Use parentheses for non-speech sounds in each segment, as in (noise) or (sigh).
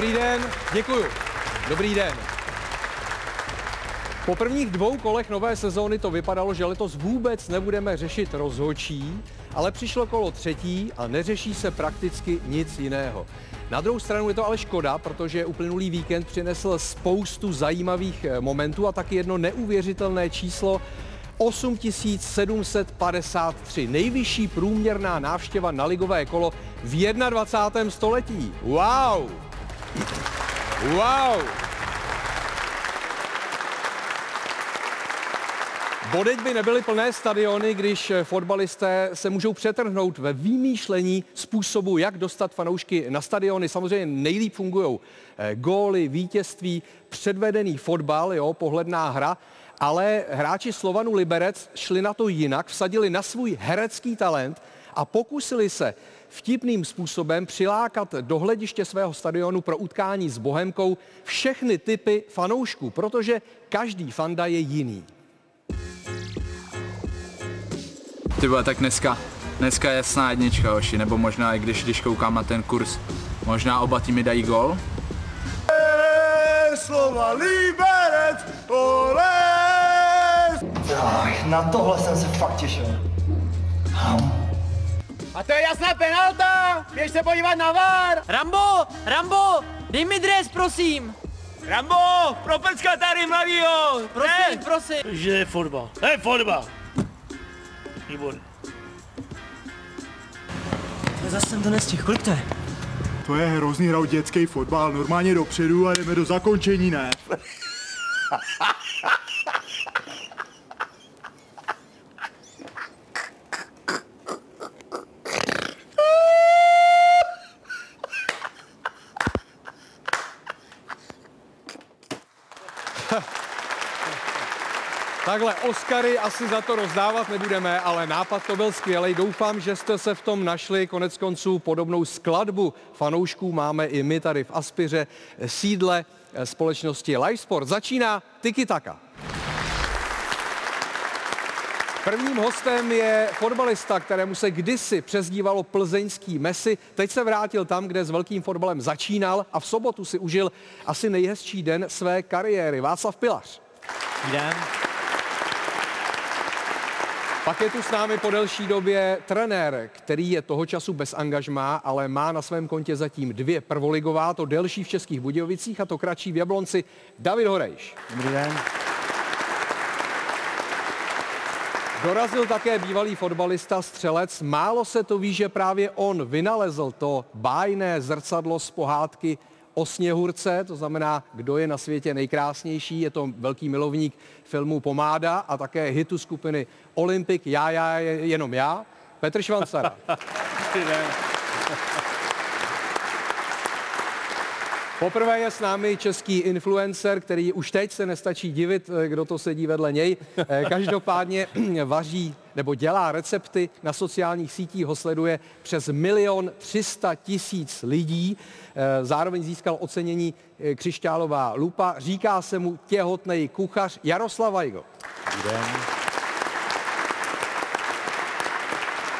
Dobrý den, děkuju. Dobrý den. Po prvních dvou kolech nové sezóny to vypadalo, že letos vůbec nebudeme řešit rozhočí, ale přišlo kolo třetí a neřeší se prakticky nic jiného. Na druhou stranu je to ale škoda, protože uplynulý víkend přinesl spoustu zajímavých eh, momentů a taky jedno neuvěřitelné číslo 8753. Nejvyšší průměrná návštěva na ligové kolo v 21. století. Wow! Wow! Bodeď by nebyly plné stadiony, když fotbalisté se můžou přetrhnout ve vymýšlení způsobu, jak dostat fanoušky na stadiony. Samozřejmě nejlíp fungují eh, góly, vítězství, předvedený fotbal, jo, pohledná hra, ale hráči Slovanu Liberec šli na to jinak, vsadili na svůj herecký talent a pokusili se vtipným způsobem přilákat do hlediště svého stadionu pro utkání s Bohemkou všechny typy fanoušků, protože každý fanda je jiný. Ty vole, tak dneska, dneska je jasná jednička, hoši, nebo možná i když, když koukám na ten kurz, možná oba týmy dají gol. Slova Liberec, ole! Ach, na tohle jsem se fakt těšil. A to je jasná penalta! Běž se podívat na VAR! Rambo, Rambo, dej mi dres, prosím. Rambo, pro Pecka tady mladýho! Prosím, prosím. Že je fotbal. To je fotbal. Výborně. Zase jsem to nestihl, kolik to je? To je hrozný hrou dětský fotbal, normálně dopředu a jdeme do zakončení, ne? (laughs) Takhle, Oscary asi za to rozdávat nebudeme, ale nápad to byl skvělý. Doufám, že jste se v tom našli. Konec konců podobnou skladbu fanoušků máme i my tady v Aspiře, sídle společnosti Live Sport. Začíná Tiki Taka. Prvním hostem je fotbalista, kterému se kdysi přezdívalo plzeňský Messi. Teď se vrátil tam, kde s velkým fotbalem začínal a v sobotu si užil asi nejhezčí den své kariéry. Václav Pilař. Den. Pak je tu s námi po delší době trenér, který je toho času bez angažmá, ale má na svém kontě zatím dvě prvoligová, to delší v Českých Budějovicích a to kratší v Jablonci. David Horejš. Dobrý den. Dorazil také bývalý fotbalista střelec. Málo se to ví, že právě on vynalezl to bájné zrcadlo z pohádky o Sněhurce, to znamená, kdo je na světě nejkrásnější. Je to velký milovník filmu Pomáda a také hitu skupiny Olympic Já, já, jenom já. Petr Švancara. (laughs) Poprvé je s námi český influencer, který už teď se nestačí divit, eh, kdo to sedí vedle něj. Eh, Každopádně (clears throat) vaří nebo dělá recepty na sociálních sítích, ho sleduje přes milion 300 tisíc lidí. Eh, Zároveň získal ocenění Křišťálová lupa. Říká se mu těhotný kuchař Jaroslav Weigl.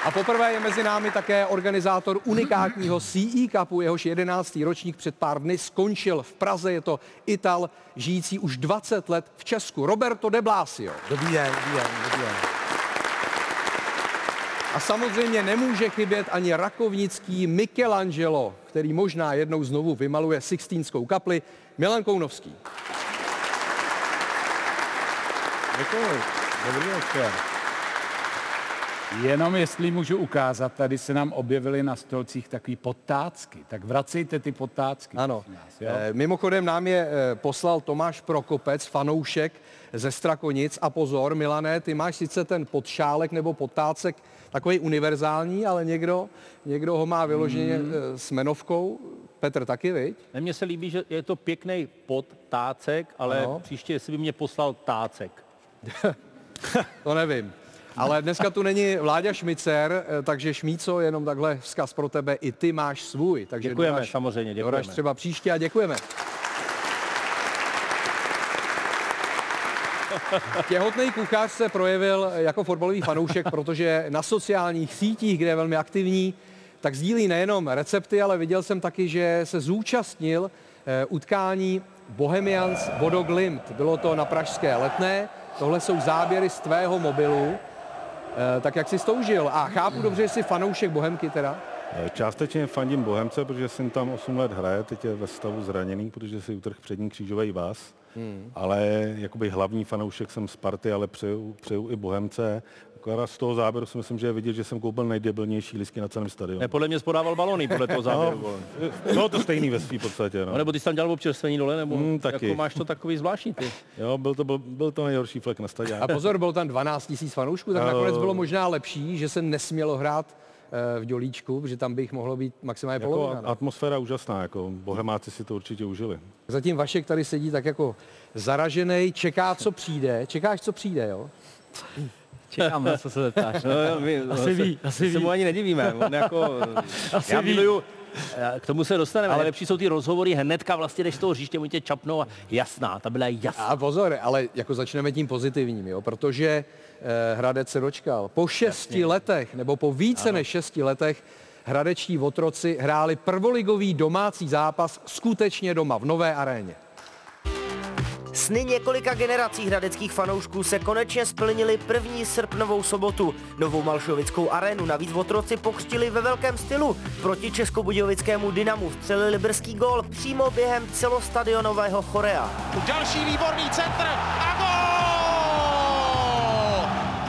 A poprvé je mezi námi také organizátor unikátního CE Cupu, jehož 11. ročník před pár dny skončil v Praze. Je to Ital, žijící už 20 let v Česku. Roberto de Blasio. Dobrý den, dobrý den, dobrý den. A samozřejmě nemůže chybět ani rakovnický Michelangelo, který možná jednou znovu vymaluje Sixtínskou kapli. Milan Kounovský. Děkuji. Dobrý večer. Jenom jestli můžu ukázat, tady se nám objevily na stolcích takový potácky. Tak vracejte ty potácky. Ano. vás, jo? Eh, Mimochodem nám je eh, poslal Tomáš Prokopec, fanoušek ze Strakonic. A pozor, Milané, ty máš sice ten podšálek nebo potácek takový univerzální, ale někdo, někdo ho má vyloženě Hmm. eh, s menovkou. Petr taky, viď? Mně se líbí, že je to pěkný podtácek, ale ano. příště, jestli by mě poslal tácek. (laughs) To nevím. Ale dneska tu není Vláďa Šmicer, eh, takže Šmíco, jenom takhle vzkaz pro tebe, i ty máš svůj. Takže Děkujeme, doraž- samozřejmě, děkujeme. Doraž třeba příště a děkujeme. Těhotný kuchař se projevil jako fotbalový fanoušek, protože na sociálních sítích, kde je velmi aktivní, tak sdílí nejenom recepty, ale viděl jsem taky, že se zúčastnil eh, utkání Bohemians Bodo Glimt. Bylo to na Pražské letné. Tohle jsou záběry z tvého mobilu. Eh, tak jak jsi to užil? A chápu dobře, že jsi fanoušek Bohemky teda? Částečně fandím Bohemce, protože jsem tam 8 let hraje, teď je ve stavu zraněný, protože si utrh přední křížový vás. Hmm. Ale jakoby hlavní fanoušek jsem Sparty, ale přeju, přeju i Bohemce. Akorát z toho záběru si myslím, že je vidět, že jsem koupil nejdebilnější lístky na celém stadionu. Ne, podle mě spodával balony, podle toho (laughs) záběru. No, no to stejný ve svý podstatě. No. No, nebo ty jsi tam dělal občerstvení dole, nebo Mm, taky. jako máš to takový zvláštní ty. Jo, byl to, byl, byl to nejhorší flek na stadioně. A pozor, bylo tam 12 tisíc fanoušků, tak nakonec bylo možná lepší, že se nesmělo hrát eh, v Dělíčku, protože tam by jich mohlo být maximálně Jako polovina. no. atmosféra úžasná, jako bohemáci si to určitě užili. Zatím Vašek tady sedí tak jako zaražený, čeká, co přijde. Čekáš, co přijde, jo? Čekám, na co se zeptáš. No, jo, my, Asi ví, asi my se ví. mu ani nedivíme. On jako, (laughs) Asi já ví. miluju, k tomu se dostaneme, ale lepší jsou ty rozhovory hnedka vlastně, když z toho hřiště, oni tě čapnou a jasná, ta byla jasná. A pozor, ale jako začneme tím pozitivním, jo? protože eh, Hradec se dočkal. Po šesti Jasně. letech, nebo po více ano. než šesti letech, hradečtí otroci hráli prvoligový domácí zápas skutečně doma v Nové aréně. Sny několika generací hradeckých fanoušků se konečně splnily první srpnovou sobotu. Novou Malšovickou arénu navíc otroci pokřtili ve velkém stylu. Proti českobudějovickému Dynamu vstřelili brzký gól přímo během celostadionového chorea. Další výborný centr a!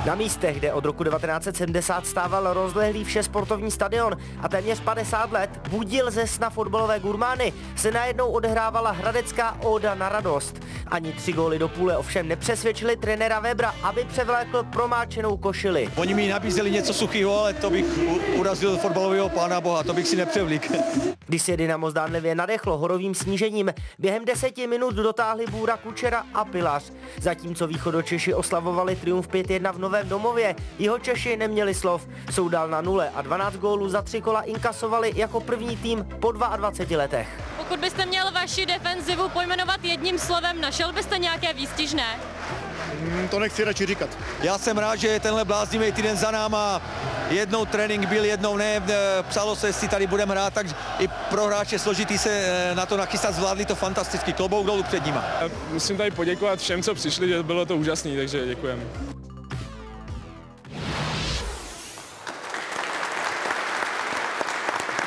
Na místech, kde od roku 1970 stával rozlehlý vše sportovní stadion a téměř 50 let budil ze sna fotbalové gurmány, se najednou odehrávala hradecká óda na radost. Ani tři góly do půle ovšem nepřesvědčili trenéra Webra, aby převlékl promáčenou košili. Oni mi nabízeli něco suchého, ale to bych urazil fotbalového pána boha, to bych si nepřevlík. (laughs) Když se Dynamo zdánlivě nadechlo horovým snížením, během deseti minut dotáhli Bůra Kučera a Pilař. Zatímco východočeši oslavovali triumf 5-1 v Novém domově, jeho Češi neměli slov. Jsou dál na nule a 12 gólů za tři kola inkasovali jako první tým po 22 letech. Pokud byste měl vaši defenzivu pojmenovat jedním slovem, našel byste nějaké výstižné? To nechci radši říkat. Já jsem rád, že je tenhle bláznivý týden za náma. Jednou trénink byl, jednou ne. E, Psalo se, jestli tady budeme hrát, tak i pro hráče složitý se e, na to nachystat, zvládli to fantasticky. Klobouk dolů před nima. Musím tady poděkovat všem, co přišli, že bylo to úžasné, takže děkujeme.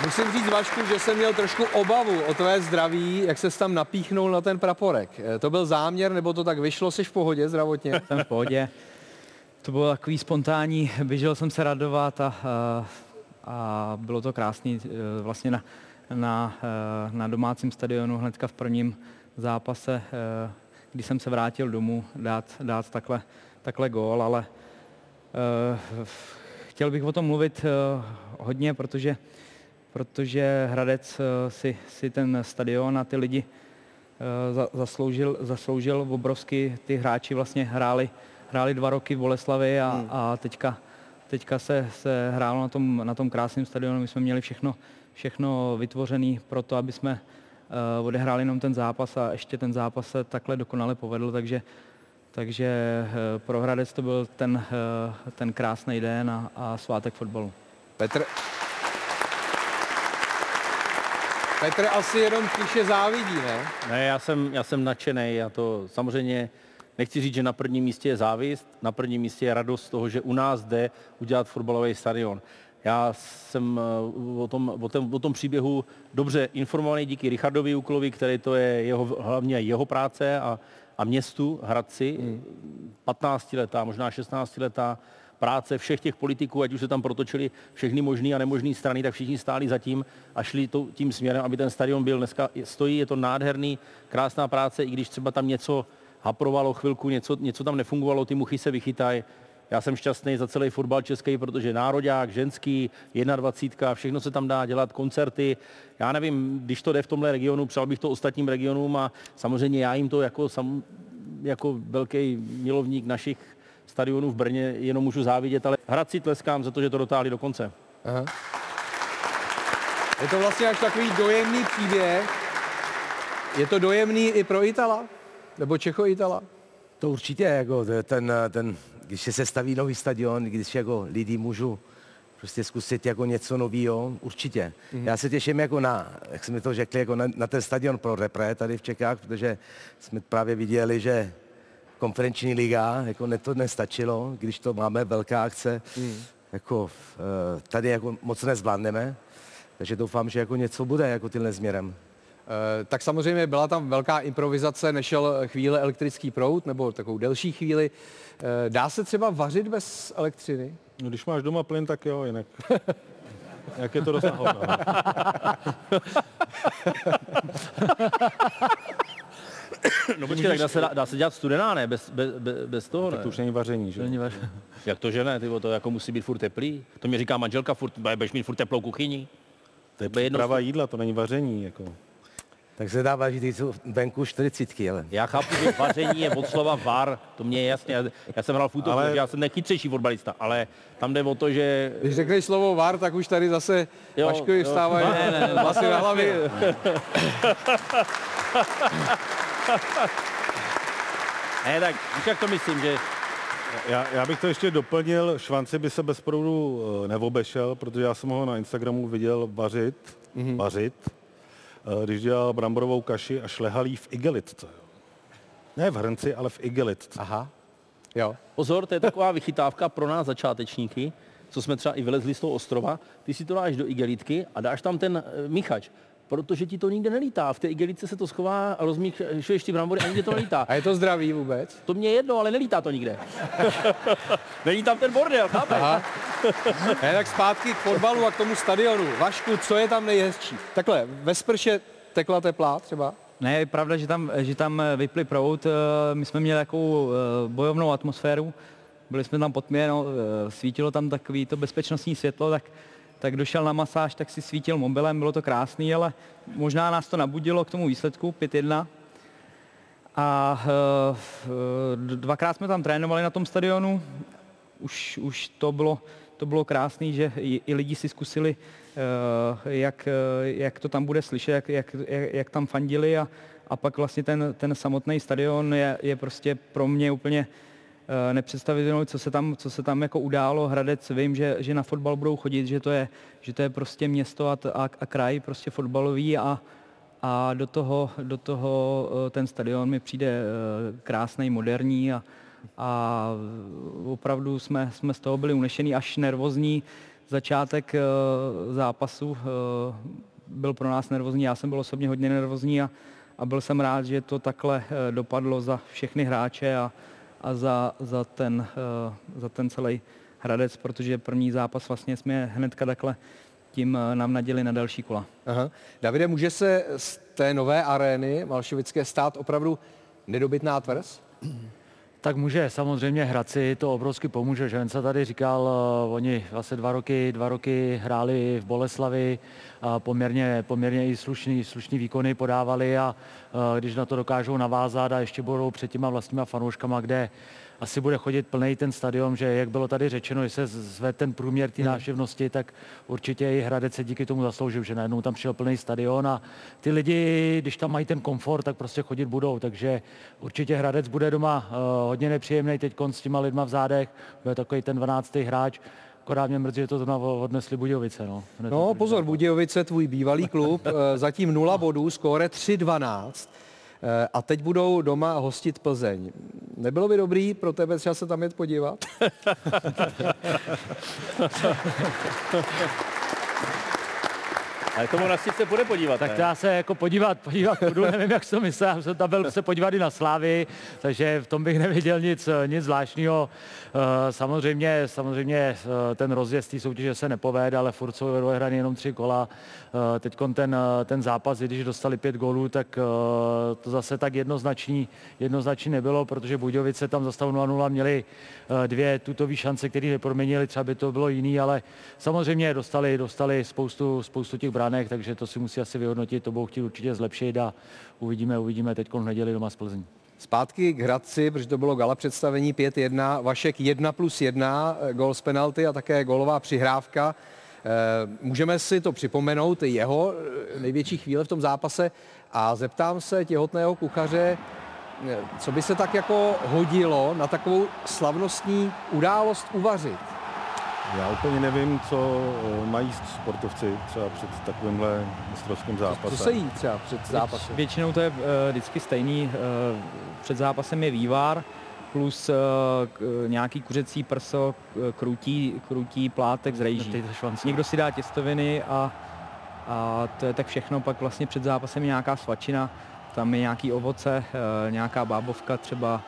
Musím říct, Vašku, že jsem měl trošku obavu o tvé zdraví, jak se tam napíchnul na ten praporek. Eh, To byl záměr, nebo to tak vyšlo? Jsi v pohodě zdravotně? (laughs) Jsem v pohodě. To bylo takový spontánní, běžel jsem se radovat a, a, a bylo to krásný eh, vlastně na, na, eh, na domácím stadionu hnedka v prvním zápase, eh, když jsem se vrátil domů, dát, dát takhle, takhle gól, ale eh, chtěl bych o tom mluvit eh, hodně, protože, protože Hradec eh, si, si ten stadion a ty lidi eh, za- zasloužil, zasloužil obrovsky. Ty hráči vlastně hráli, hráli dva roky v Boleslavi a, hmm. a teďka, teďka se, se hrálo na tom, na tom krásném stadionu. My jsme měli všechno, všechno vytvořené pro to, aby jsme uh, odehráli jenom ten zápas a ještě ten zápas se takhle dokonale povedl, takže takže eh, pro Hradec to byl ten, eh, ten krásný den a, a svátek fotbalu. Petr... Petr asi jenom píše závidí, ne? Ne, já jsem, já jsem nadšený, já to samozřejmě nechci říct, že na prvním místě je závist, na prvním místě je radost z toho, že u nás jde udělat fotbalový stadion. Já jsem eh, o tom, o, tom, o tom příběhu dobře informovaný díky Richardovi Úklovi, který to je jeho, hlavně jeho práce a, a městu Hradci, hmm. 15 letá, možná 16 letá práce všech těch politiků, ať už se tam protočili všechny možné a nemožné strany, tak všichni stáli zatím a šli to, tím směrem, aby ten stadion byl dneska stojí, je to nádherný, krásná práce, i když třeba tam něco haprovalo chvilku, něco, něco tam nefungovalo, ty muchy se vychytají. Já jsem šťastný za celý fotbal český, protože nároďák, ženský, 21, všechno se tam dá dělat, koncerty. Já nevím, když to jde v tomhle regionu, přál bych to ostatním regionům a samozřejmě já jim to jako, sam, jako velký milovník našich stadionů v Brně jenom můžu závidět, ale Hradci tleskám za to, že to dotáhli do konce. Aha. Je to vlastně až takový dojemný příběh. Je to dojemný i pro Itala? Nebo Čecho-Itala? To určitě, jako ten, ten, když se staví nový stadion, když jako lidi můžu prostě zkusit jako něco nového, určitě. Mm. Já se těším jako na, jak jsme to řekli, jako na, na ten stadion pro repre tady v Čechách, protože jsme právě viděli, že konferenční liga, jako ne, to nestačilo, když to máme velká akce, mm. jako eh, tady jako moc nezvládneme, takže doufám, že jako něco bude jako tímhle směrem. Eh, tak samozřejmě byla tam velká improvizace, nešel chvíli elektrický proud nebo takovou delší chvíli. Eh, dá se třeba vařit bez elektřiny? No, když máš doma plyn, tak jo, jinak. (laughs) Jak je to rozsahové? (laughs) (coughs) No počkej, tak dá se, dá se dělat studená, ne? Bez, bez, bez toho, ne? Tak to už není vaření, že? Není vaření. (laughs) Jak to, že ne? Ty, to jako musí být furt teplý. To mi říká manželka, furt, budeš mít furt teplou kuchyni. To je příprava jídla, to není vaření. Jako. Tak se dá vařit venku 40, ale. Já chápu, že vaření je od slova var, to mě je jasně. Já, já jsem hrál fotbal, ale... já jsem nechytřejší fotbalista, ale tam jde o to, že... Když řekneš slovo var, tak už tady zase jo, Vaškovi vstávají ne, ne, ne, vlasy na hlavě. (laughs) (laughs) ne, tak víš, jak to myslím, že já, já bych to ještě doplnil, Švanci by se bez proudu eh, neobešel, protože já jsem ho na Instagramu viděl vařit, mm-hmm. vařit, eh, když dělal bramborovou kaši a šlehalí v igelitce. Ne v hrnci, ale v igelitce. Aha, jo. Pozor, to je taková vychytávka pro nás začátečníky, co jsme třeba i vylezli z toho ostrova. Ty si to dáš do igelitky a dáš tam ten eh, míchač protože ti to nikde nelítá. V té igelice se to schová a rozmíchuješ ty brambory a nikde to nelítá. A je to zdravý vůbec? To mě je jedno, ale nelítá to nikde. (laughs) Není tam ten bordel, chápeš? Aha. Ne, tak zpátky k fotbalu a k tomu stadionu. Vašku, co je tam nejhezčí? Takhle, ve sprše tekla teplá třeba? Ne, je pravda, že tam, že tam vyply prout. Eh, my jsme měli takovou eh, bojovnou atmosféru. Byli jsme tam pod no, svítilo tam takový to bezpečnostní světlo, tak tak došel na masáž, tak si svítil mobilem, bylo to krásný, ale možná nás to nabudilo k tomu výsledku 5-1. A e, dvakrát jsme tam trénovali na tom stadionu, už, už to bylo, to bylo krásný, že i, i lidi si zkusili, e, jak, jak to tam bude slyšet, jak, jak, jak tam fandili a, a pak vlastně ten, ten samotný stadion je, je prostě pro mě úplně Eh, nepředstavitelnou, co se tam, co se tam jako událo. Hradec, vím, že, že na fotbal budou chodit, že to je, že to je prostě město a, a, a kraj prostě fotbalový a, a do toho, do toho eh, ten stadion mi přijde eh, krásný, moderní a, a opravdu jsme, jsme z toho byli unešení, až nervózní. Začátek zápasu byl pro nás nervózní, já jsem byl osobně hodně nervózní a, a byl jsem rád, že to takhle dopadlo za všechny hráče a, a za, za, ten, eh, za ten celý Hradec, protože první zápas vlastně jsme hnedka takhle tím eh, nám naděli na další kola. Aha. Davide, může se z té nové arény Malšovické stát opravdu nedobytná tvrz? Tak může, samozřejmě Hradci to obrovsky pomůže, že se tady říkal, uh, oni vlastně dva roky, dva roky hráli v Boleslavi, a poměrně, poměrně i slušný, slušný výkony podávali a uh, když na to dokážou navázat a ještě budou před těma vlastníma fanouškama, kde asi bude chodit plný ten stadion, že jak bylo tady řečeno, že se zve ten průměr té hmm. návštěvnosti, tak určitě i Hradec se díky tomu zasloužil, že najednou tam přijel plný stadion a ty lidi, když tam mají ten komfort, tak prostě chodit budou, takže určitě Hradec bude doma uh, hodně nepříjemný teď s těma lidma v zádech, bude takový ten 12. hráč, Akorát mě mrzí, že to zrovna odnesli Budějovice. No, no pozor, Budějovice, tvůj bývalý klub, eh, zatím 0 bodů, skóre 3-12. Eh, a teď budou doma hostit Plzeň. Nebylo by dobrý pro tebe třeba se tam jet podívat? (laughs) Ale tomu na se bude podívat. Tak to já se jako podívat, podívat budu, nevím, jak to myslel, já jsem tam byl se podívat i na Slávy, takže v tom bych neviděl nic, nic zvláštního. Eh, samozřejmě, samozřejmě eh, ten rozjezd té soutěže se nepovede, ale furt jsou odehrané jenom tři kola. Eh, teď ten, ten zápas, když dostali pět gólů, tak to zase tak jednoznačný, jednoznačný nebylo, protože Budějovice tam za stavu 0-0 měli dvě tutové šance, které neproměnili, třeba by to bylo jiný, ale samozřejmě dostali, dostali spoustu, spoustu těch bránek, takže to si musí asi vyhodnotit, to budou chtít určitě zlepšit a uvidíme, uvidíme teď v neděli doma z Plzeň. Zpátky k Hradci, protože to bylo gala představení 5-1, Vašek 1 plus 1, eh, gol z penalty a také golová přihrávka. Eh, můžeme si to připomenout, jeho eh, největší chvíle v tom zápase a zeptám se těhotného kuchaře, co by se tak jako hodilo na takovou slavnostní událost uvařit? Já úplně nevím, co eh, mají sportovci třeba před takovýmhle mistrovským zápasem. Co se jí třeba před zápasem? Většinou to je eh, vždycky stejný. eh, Před zápasem je vývar plus k- nějaký kuřecí prso, krutí, krutí plátek z rejží. Někdo si dá těstoviny a, a to je tak všechno. Pak vlastně před zápasem je nějaká svačina, tam je nějaký ovoce, eh, nějaká bábovka třeba,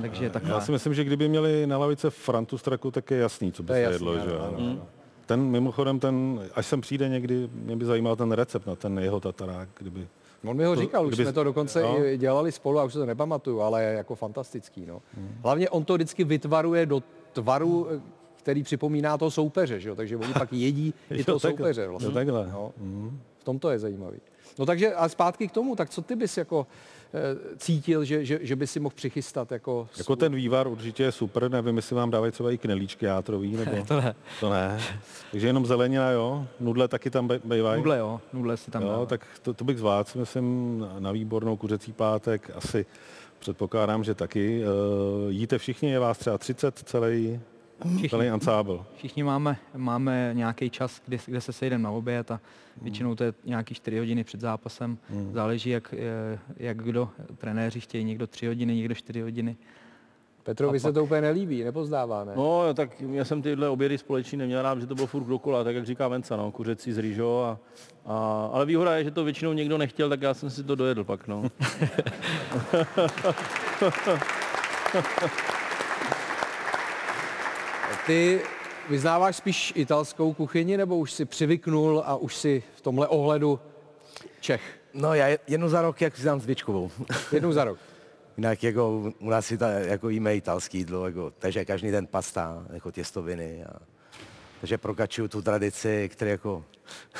takže takhle. Já si myslím, že kdyby měli na lavice Frantu Straku, tak je jasný, co by To se je jedlo. jasný, že? ano, jo? ano, ano. Ten mimochodem, ten, až sem přijde někdy, mě by zajímal ten recept na ten jeho tatarák, kdyby... On mi ho To- říkal, už kdyby- jsme to dokonce jo. i dělali spolu, a už se to nepamatuju, ale je jako fantastický. No. Hlavně on to vždycky vytvaruje do tvaru, který připomíná toho soupeře, že jo? takže oni pak jedí (laughs) i toho soupeře. Vlastně. Jo, takhle. No. V tom to je zajímavý. No takže a zpátky k tomu, tak co ty bys jako cítil, že, že, že by si mohl přichystat jako... Jako ten vývar určitě je super, nevím, jestli vám dávají třeba i knelíčky játrový, nebo... (laughs) To ne. To ne. Takže jenom zelenina, jo? Nudle taky tam bývají. Nudle jo, nudle si tam Jo, dávají. tak to, to bych zvládl, myslím, na, na výbornou kuřecí pátek. Asi předpokládám, že taky. Uh, jíte všichni, je vás třeba 30 celý, celý ansábl. Všichni máme, máme nějaký čas, kde, kde se sejdeme na oběd a většinou to je nějaký 4 hodiny před zápasem. Hmm. Záleží, jak, eh, jak kdo, trenéři chtějí, někdo 3 hodiny, někdo 4 hodiny. Petrovi se pak- to úplně nelíbí, nepozdává, ne? No, jo, tak já jsem tyhle obědy společný neměl rád, že to bylo furt dokola, tak jak říká Venca, no, kuřecí z rýžou a, a, ale výhoda je, že to většinou někdo nechtěl, tak já jsem si to dojedl pak, no. (laughs) Ty vyznáváš spíš italskou kuchyni, nebo už si přivyknul a už si v tomhle ohledu Čech? No já jednu za rok, jak si dám zvyčkovou. (laughs) Jednou za rok. Jinak jako u nás si ta, jako jíme italský jídlo, jako, takže každý den pasta, jako těstoviny. A, takže prokačuju tu tradici, které jako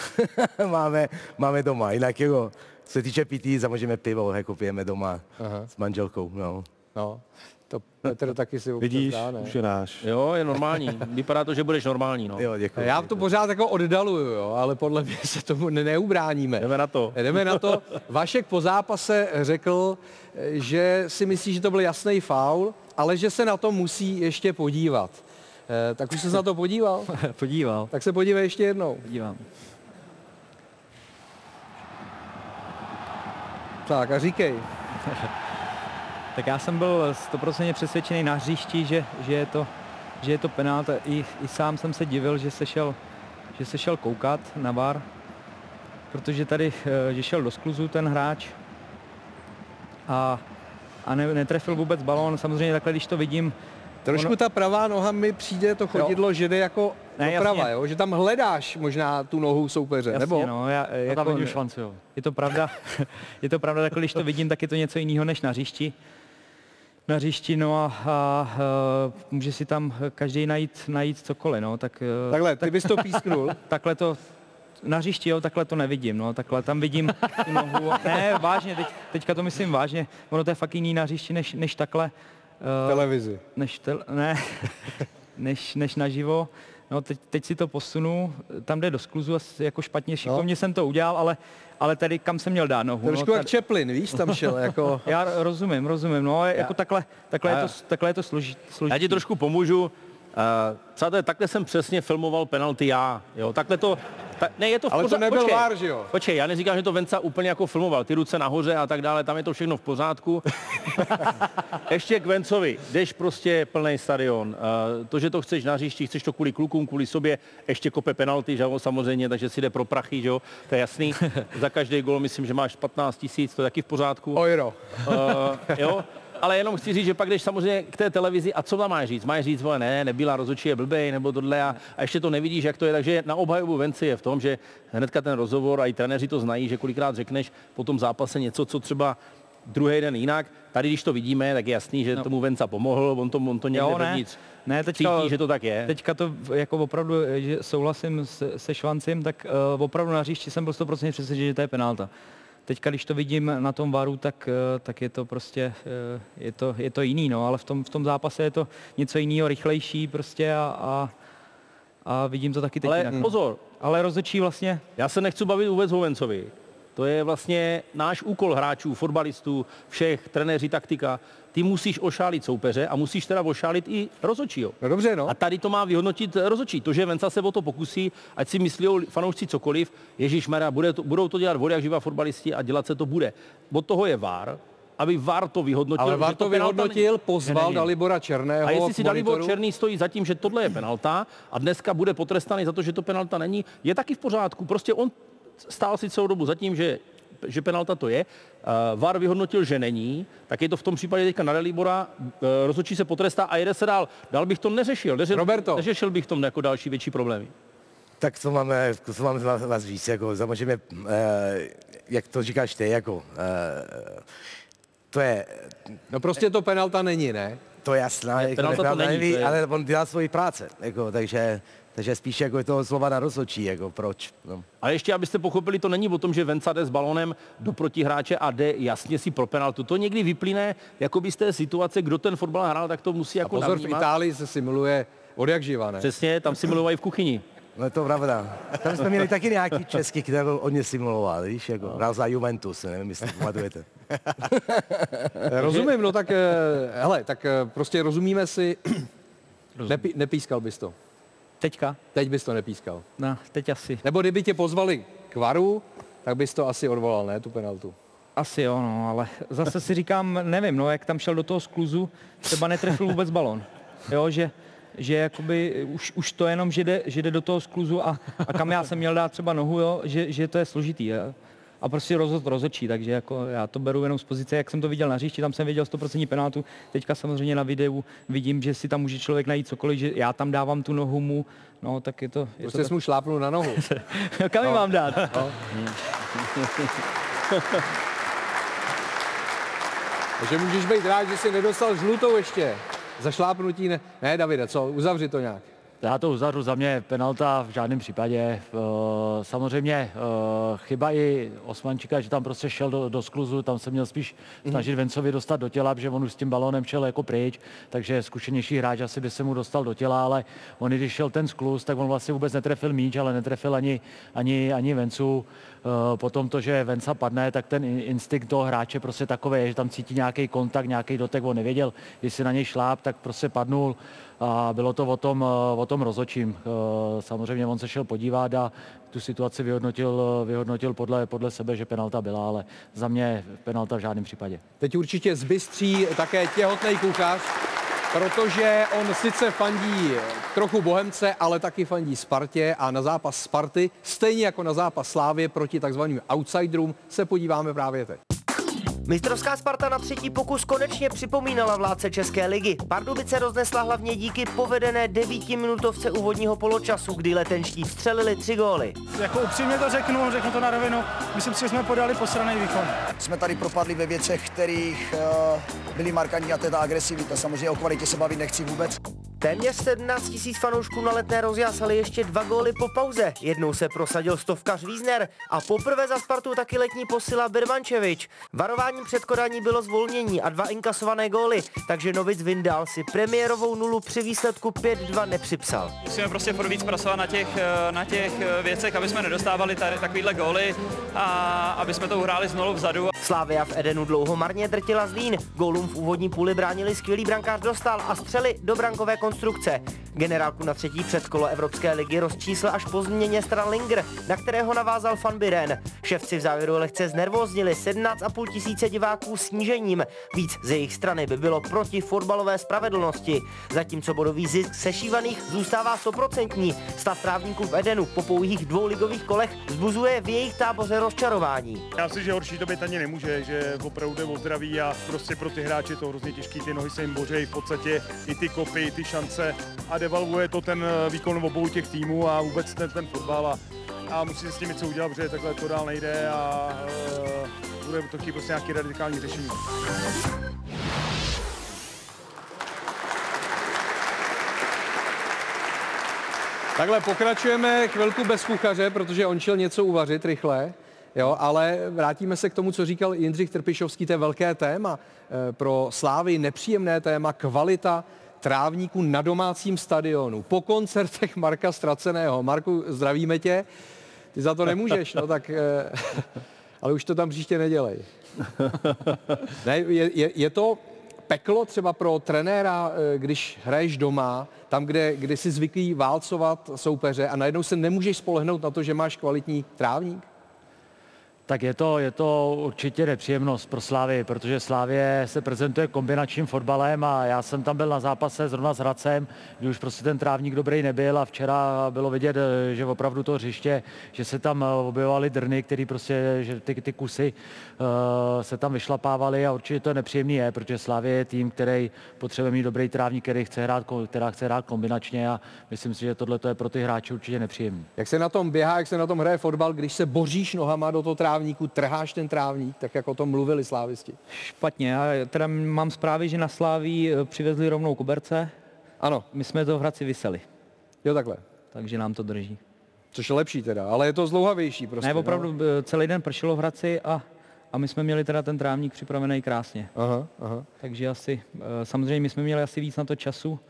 (laughs) máme, máme doma. Jinak jako, co se týče pití, samozřejmě pivo, jako pijeme doma Aha. s manželkou. No. No, to Petr taky si občas Vidíš, dá, ne? už je náš. Jo, je normální. Vypadá to, že budeš normální, no. Jo, děkuji. Já to pořád jako oddaluju, jo, ale podle mě se tomu ne- neubráníme. Jdeme na to. Jdeme na to. Vašek po zápase řekl, že si myslí, že to byl jasný faul, ale že se na to musí ještě podívat. Eh, Tak už se na to podíval? (laughs) Podíval. Tak se podívej ještě jednou. Podívám. Tak a říkej. (laughs) Tak já jsem byl 100% přesvědčený na hřišti, že, že, je to, že je to penálta. I, I sám jsem se divil, že se šel, že se šel koukat na VAR, protože tady, eh, že šel do skluzu ten hráč a, a ne, netrefil vůbec balón. Samozřejmě takhle, když to vidím, Trošku ono- ta pravá noha mi přijde to chodidlo, že jde jako Ne, doprava, jasně. jo? že tam hledáš možná tu nohu soupeře, Jasně, nebo? no, já, jako, tam vidím šanci, jo. Je to pravda, (laughs) je to pravda, tak když to vidím, tak je to něco jiného než na hřišti. Na hřišti, no a, a, a může si tam každý najít, najít cokoliv, no, tak... eh, Takhle, ty bys to písknul. (laughs) takhle to, na hřišti, jo, takhle to nevidím, no, takhle tam vidím tu nohu. Ne, vážně, teď, teďka to myslím vážně, ono to je fakt jiný na hřišti, než, než takhle. eh, Televizi. Než, tel, ne, (laughs) než, než naživo. No, teď, teď si to posunu, tam jde do skluzu, asi jako špatně, šikovně no. jsem to udělal, ale, ale tady kam jsem měl dát nohu. Trošku no, jak Chaplin, víš, tam šel (laughs) jako... Já rozumím, rozumím, no, jako takhle, takhle, je Já- to, takhle je to složitý. Já ti trošku pomůžu. Uh, přátelé, takhle jsem přesně filmoval penalty já. Jo, takhle to... Ta, ne, je to v Ale to pořádku. nebyl Počkej, VAR, že jo? Počkej, já neříkám, že to Venca úplně jako filmoval. Ty ruce nahoře a tak dále, tam je to všechno v pořádku. (laughs) Ještě k Vencovi. Jdeš prostě plný stadion. Uh, to, že to chceš na hřišti, chceš to kvůli klukům, kvůli sobě, ještě kope penalty, že jo, samozřejmě, takže si jde pro prachy, že jo, to je jasný. (laughs) Za každý gol myslím, že máš 15 tisíc, to je taky v pořádku. Euro. Uh, jo, (laughs) ale jenom chci říct, že pak jdeš samozřejmě k té televizi a co tam máš říct? Máš říct, vole, ne, nebyla rozhodčí je blbej, nebo tohle a, a, ještě to nevidíš, jak to je. Takže na obhajobu Venci je v tom, že hnedka ten rozhovor a i trenéři to znají, že kolikrát řekneš po tom zápase něco, co třeba druhý den jinak. Tady, když to vidíme, tak je jasný, že no. tomu Venca pomohl, on to, on to někde Jo, ne. vevnitř Ne, teďka, cítí, že to tak je. Teďka to jako opravdu, že souhlasím se, se Švancem, tak uh, opravdu na hřišti jsem byl 100% přesvědčený, že to je penalta. Teďka, když to vidím na tom varu, tak, eh, tak je to prostě, eh, je to, je to jiný, no, ale v tom, v tom zápase je to něco jiného, rychlejší prostě a, a, a vidím to taky teď Ale jinak. no. pozor, Ale rozhodčí vlastně, já se nechci bavit vůbec o Vencovi. To je vlastně náš úkol hráčů, fotbalistů, všech, trenéři, taktika. Ty musíš ošálit soupeře a musíš teda ošálit i rozočího. No dobře, no. A tady to má vyhodnotit rozočí. To, že Venca se o to pokusí, ať si myslí fanoušci cokoliv, Ježíš to, budou to dělat vody jak živa fotbalisti a dělat se to bude. Od toho je VAR, aby VAR to vyhodnotil. Ale VAR to penalta vyhodnotil, není. pozval Není. Dalibora Černého A jestli si k Dalibor monitoru? Černý stojí za tím, že tohle je penalta a dneska bude potrestaný za to, že to penalta není, je taky v pořádku. Prostě on stál si celou dobu za tím, že že penalta to je. Uh, VAR vyhodnotil, že není, tak je to v tom případě teďka na Dalibora, uh, rozhodčí se potrestá a jede se dál. Dál bych to neřešil. Neřešil, Roberto. neřešil bych v tom jako další větší problémy. Tak co máme, co máme vás, vás říct, jako samozřejmě, eh, jak to říkáš ty, jako, eh, to je, No prostě to penalta není, ne? to je jasná, jako penalta to není, neví, to je- ale on dělá svoji práce, jako, takže, takže spíš jako je to slova na rozhodčí, jako proč, no. A ještě, abyste pochopili, to není o tom, že Venca jde s balonem do protihráče a jde jasně si pro penaltu. To někdy vyplyne jakoby z té situace, kdo ten fotbal hrál, tak to musí A jako pozor, v navnímat. Itálii se simuluje od jak živa, ne? Přesně, tam si milovají v kuchyni. No je to pravda. Tam jsme měli taky nějaký český, který hodně simuloval, víš, jako No. hrál za Juventus, nevím, jestli si pamatujete. (laughs) Rozumím, no tak, eh, hele, tak eh, prostě rozumíme si, (clears throat) Nepí, nepískal bys to. Teďka? Teď bys to nepískal. No, teď asi. Nebo kdyby tě pozvali k varu, tak bys to asi odvolal, ne, tu penaltu. Asi jo, no, ale zase si říkám, nevím, no, jak tam šel do toho skluzu, třeba netrefil vůbec balon. Jo, že, že jakoby už, už to jenom, že jde, že jde do toho skluzu a, a kam já jsem měl dát třeba nohu, jo, že, že to je složitý. Jo. A prostě rozhod rozhodčí, takže jako já to beru jenom z pozice, jak jsem to viděl na hřišti, tam jsem viděl 100% penaltu, teďka samozřejmě na videu vidím, že si tam může člověk najít cokoliv, že já tam dávám tu nohu mu, no tak je to... Je Prostě to jsi mu šlápnul na nohu. (laughs) Kam ji No. mám dát? No. (laughs) Takže můžeš být rád, že jsi nedostal žlutou ještě. Za šlápnutí ne. Ne, Davide, co? Uzavři to nějak. Já to uzavřu, za mě penalta v žádném případě. Eh, Samozřejmě eh, chyba i Osmančíka, že tam prostě šel do, do skluzu, tam se měl spíš snažit Vencovi dostat do těla, protože on už s tím balonem šel jako pryč, takže zkušenější hráč asi by se mu dostal do těla, ale on, když šel ten skluz, tak on vlastně vůbec netrefil míč, ale netrefil ani, ani, ani Vencu. Eh, Potom to, že Venca padne, tak ten in- instinkt toho hráče prostě takový, že tam cítí nějaký kontakt, nějaký dotek, on nevěděl, jestli na něj šláp, tak prostě padnul a bylo to o tom, o tom rozočím. Eh, Samozřejmě on se šel podívat a tu situaci vyhodnotil, vyhodnotil podle, podle sebe, že penalta byla, ale za mě penalta v žádném případě. Teď určitě zbystří také těhotný kuchař, protože on sice fandí trochu Bohemce, ale taky fandí Spartě a na zápas Sparty, stejně jako na zápas Slávě proti takzvaným outsiderům, se podíváme právě teď. Mistrovská Sparta na třetí pokus konečně připomínala vládce České ligy. Pardubice roznesla hlavně díky povedené devítiminutovce úvodního poločasu, kdy letenští vstřelili tři góly. Jako upřímně to řeknu, řeknu to na rovinu, myslím si, že jsme podali posraný výkon. Jsme tady propadli ve věcech, kterých uh, byly markantní a ta agresivita. Samozřejmě o kvalitě se bavit nechci vůbec. Téměř 17 tisíc fanoušků na letné rozjásali ještě dva góly po pauze. Jednou se prosadil stovkař Wiesner a poprvé za Spartu taky letní posila Birmančevič. Varováním před Kodaní bylo zvolnění a dva inkasované góly, takže Novic Vindal si premiérovou nulu při výsledku 5-2 nepřipsal. Musíme prostě furt víc pracovat na těch, eh, na těch eh, věcech, aby jsme nedostávali tady takovýhle góly a aby jsme to uhráli z nulu vzadu. Slávia v Edenu dlouho marně drtila Zlín. Gólům v úvodní půli bránili skvělý brankář Dostal a střely do brankové konstrukce. Generálku na třetí předkolo Evropské ligy rozčísl až po změně stran Linger, na kterého navázal Van Biren. Ševci v závěru lehce znervóznili 17,5 tisíce diváků snížením. Víc z jejich strany by bylo proti fotbalové spravedlnosti. Zatímco bodový zisk sešívaných zůstává 100%. Stav trávníků v Edenu po pouhých dvou ligových kolech vzbuzuje v jejich táboře rozčarování. Já si, že horší to být ani nemůže, že opravdu jde o zdraví a prostě pro ty hráče je to hrozně těžký, ty nohy se jim bořejí v podstatě i ty kopy, i ty šance a devalvuje to ten eh, výkon obou těch týmů a vůbec ten, ten fotbal a, a musí se s tím něco udělat, protože takhle to dál nejde a uh, bude to chtít prostě nějaký radikální řešení. Takhle pokračujeme chvilku bez kuchaře, protože on šel něco uvařit rychle. Jo, ale vrátíme se k tomu, co říkal Jindřich Trpišovský, to je velké téma eh, pro Slávy, nepříjemné téma, kvalita trávníků na domácím stadionu. Po koncertech Marka Straceného. Marku, zdravíme tě. Ty za to nemůžeš, no tak... eh, (laughs) ale už to tam příště nedělej. (laughs) ne, je, je, je to peklo třeba pro trenéra, eh, když hraješ doma, tam, kde, kde jsi zvyklý válcovat soupeře a najednou se nemůžeš spolehnout na to, že máš kvalitní trávník? Tak je to, je to určitě nepříjemnost pro Slávy, protože Slávě se prezentuje kombinačním fotbalem a já jsem tam byl na zápase zrovna s Hradcem, kdy už prostě ten trávník dobrý nebyl a včera bylo vidět, eh, že opravdu to hřiště, že se tam eh, objevovaly drny, který prostě, že ty, ty kusy uh, se tam vyšlapávaly a určitě to nepříjemný je, protože Slávě je tým, který potřebuje mít dobrý trávník, který chce hrát, která chce hrát kombinačně a myslím si, že tohle je pro ty hráče určitě nepříjemný. Jak se na tom běhá, jak se na tom hraje fotbal, když se boříš nohama do toho trávníku, trháš ten trávník, tak jak o tom mluvili slávisti? Špatně, já teda mám zprávy, že na Sláví eh, přivezli rovnou koberce. Ano. My jsme to v Hradci vyseli. Jo, takhle. Takže nám to drží. Což je lepší teda, ale je to zlouhavější prostě. Ne, opravdu no. celý den pršelo v Hradci a, a my jsme měli teda ten trávník připravený krásně. Aha, aha. Takže asi, eh, samozřejmě my jsme měli asi víc na to času,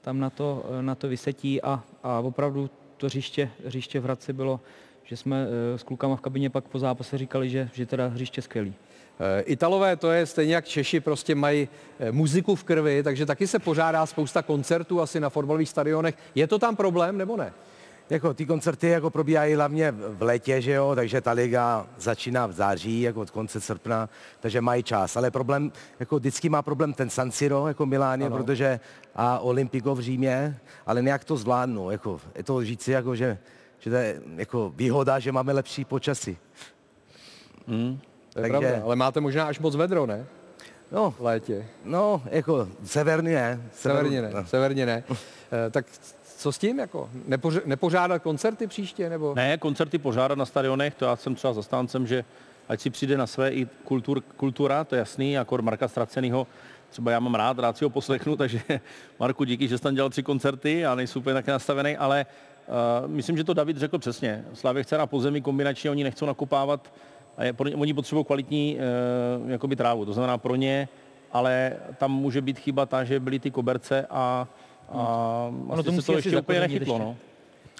tam na to, na to vysetí a, a opravdu to hřiště, hřiště v Hradci bylo, že jsme s klukama v kabině pak po zápase říkali, že, že teda hřiště skvělý. Italové to je stejně jak Češi, prostě mají muziku v krvi, takže taky se pořádá spousta koncertů asi na fotbalových stadionech. Je to tam problém nebo ne? Jako ty koncerty jako probíhají hlavně v létě, že jo, takže ta liga začíná v září, jako od konce srpna, takže mají čas. Ale problém, jako vždycky má problém ten San Siro, jako Miláně, Ano. protože a Olympico v Římě, ale nějak to zvládnu, jako je to říci, jako že, že to je jako výhoda, že máme lepší počasí. Hmm. To je pravda, ale máte možná až moc vedro, ne? No. V létě. No, jako severní ne. Severně ne, no. severně ne. Eh, tak co s tím jako? Nepoř- nepořádat koncerty příště nebo? Ne, koncerty pořádat na stadionech, to já jsem třeba zastáncem, že ať si přijde na své i kultur, kultura, to je jasný, jako Marka Stracenýho, třeba já mám rád, rád si ho poslechnu, (laughs) takže Marku, díky, že jsi tam dělal tři koncerty, já nejsem úplně taky nastavený, ale myslím, že to David řekl přesně. Slávě chce na pozemí kombinačně, oni nechcou nakopávat, a je, oni potřebují kvalitní uh, jakoby trávu, to znamená pro ně, ale tam může být chyba ta, že byly ty koberce a, a Ono asi to se to ještě úplně nechytlo. ještě. No.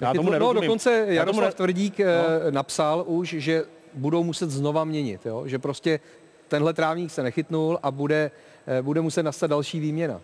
Já tomu no, dokonce Já tomu Jaroslav ne- Tvrdík no. napsal už, že budou muset znova měnit, jo? že prostě tenhle trávník se nechytnul a bude, eh, bude muset nastat další výměna.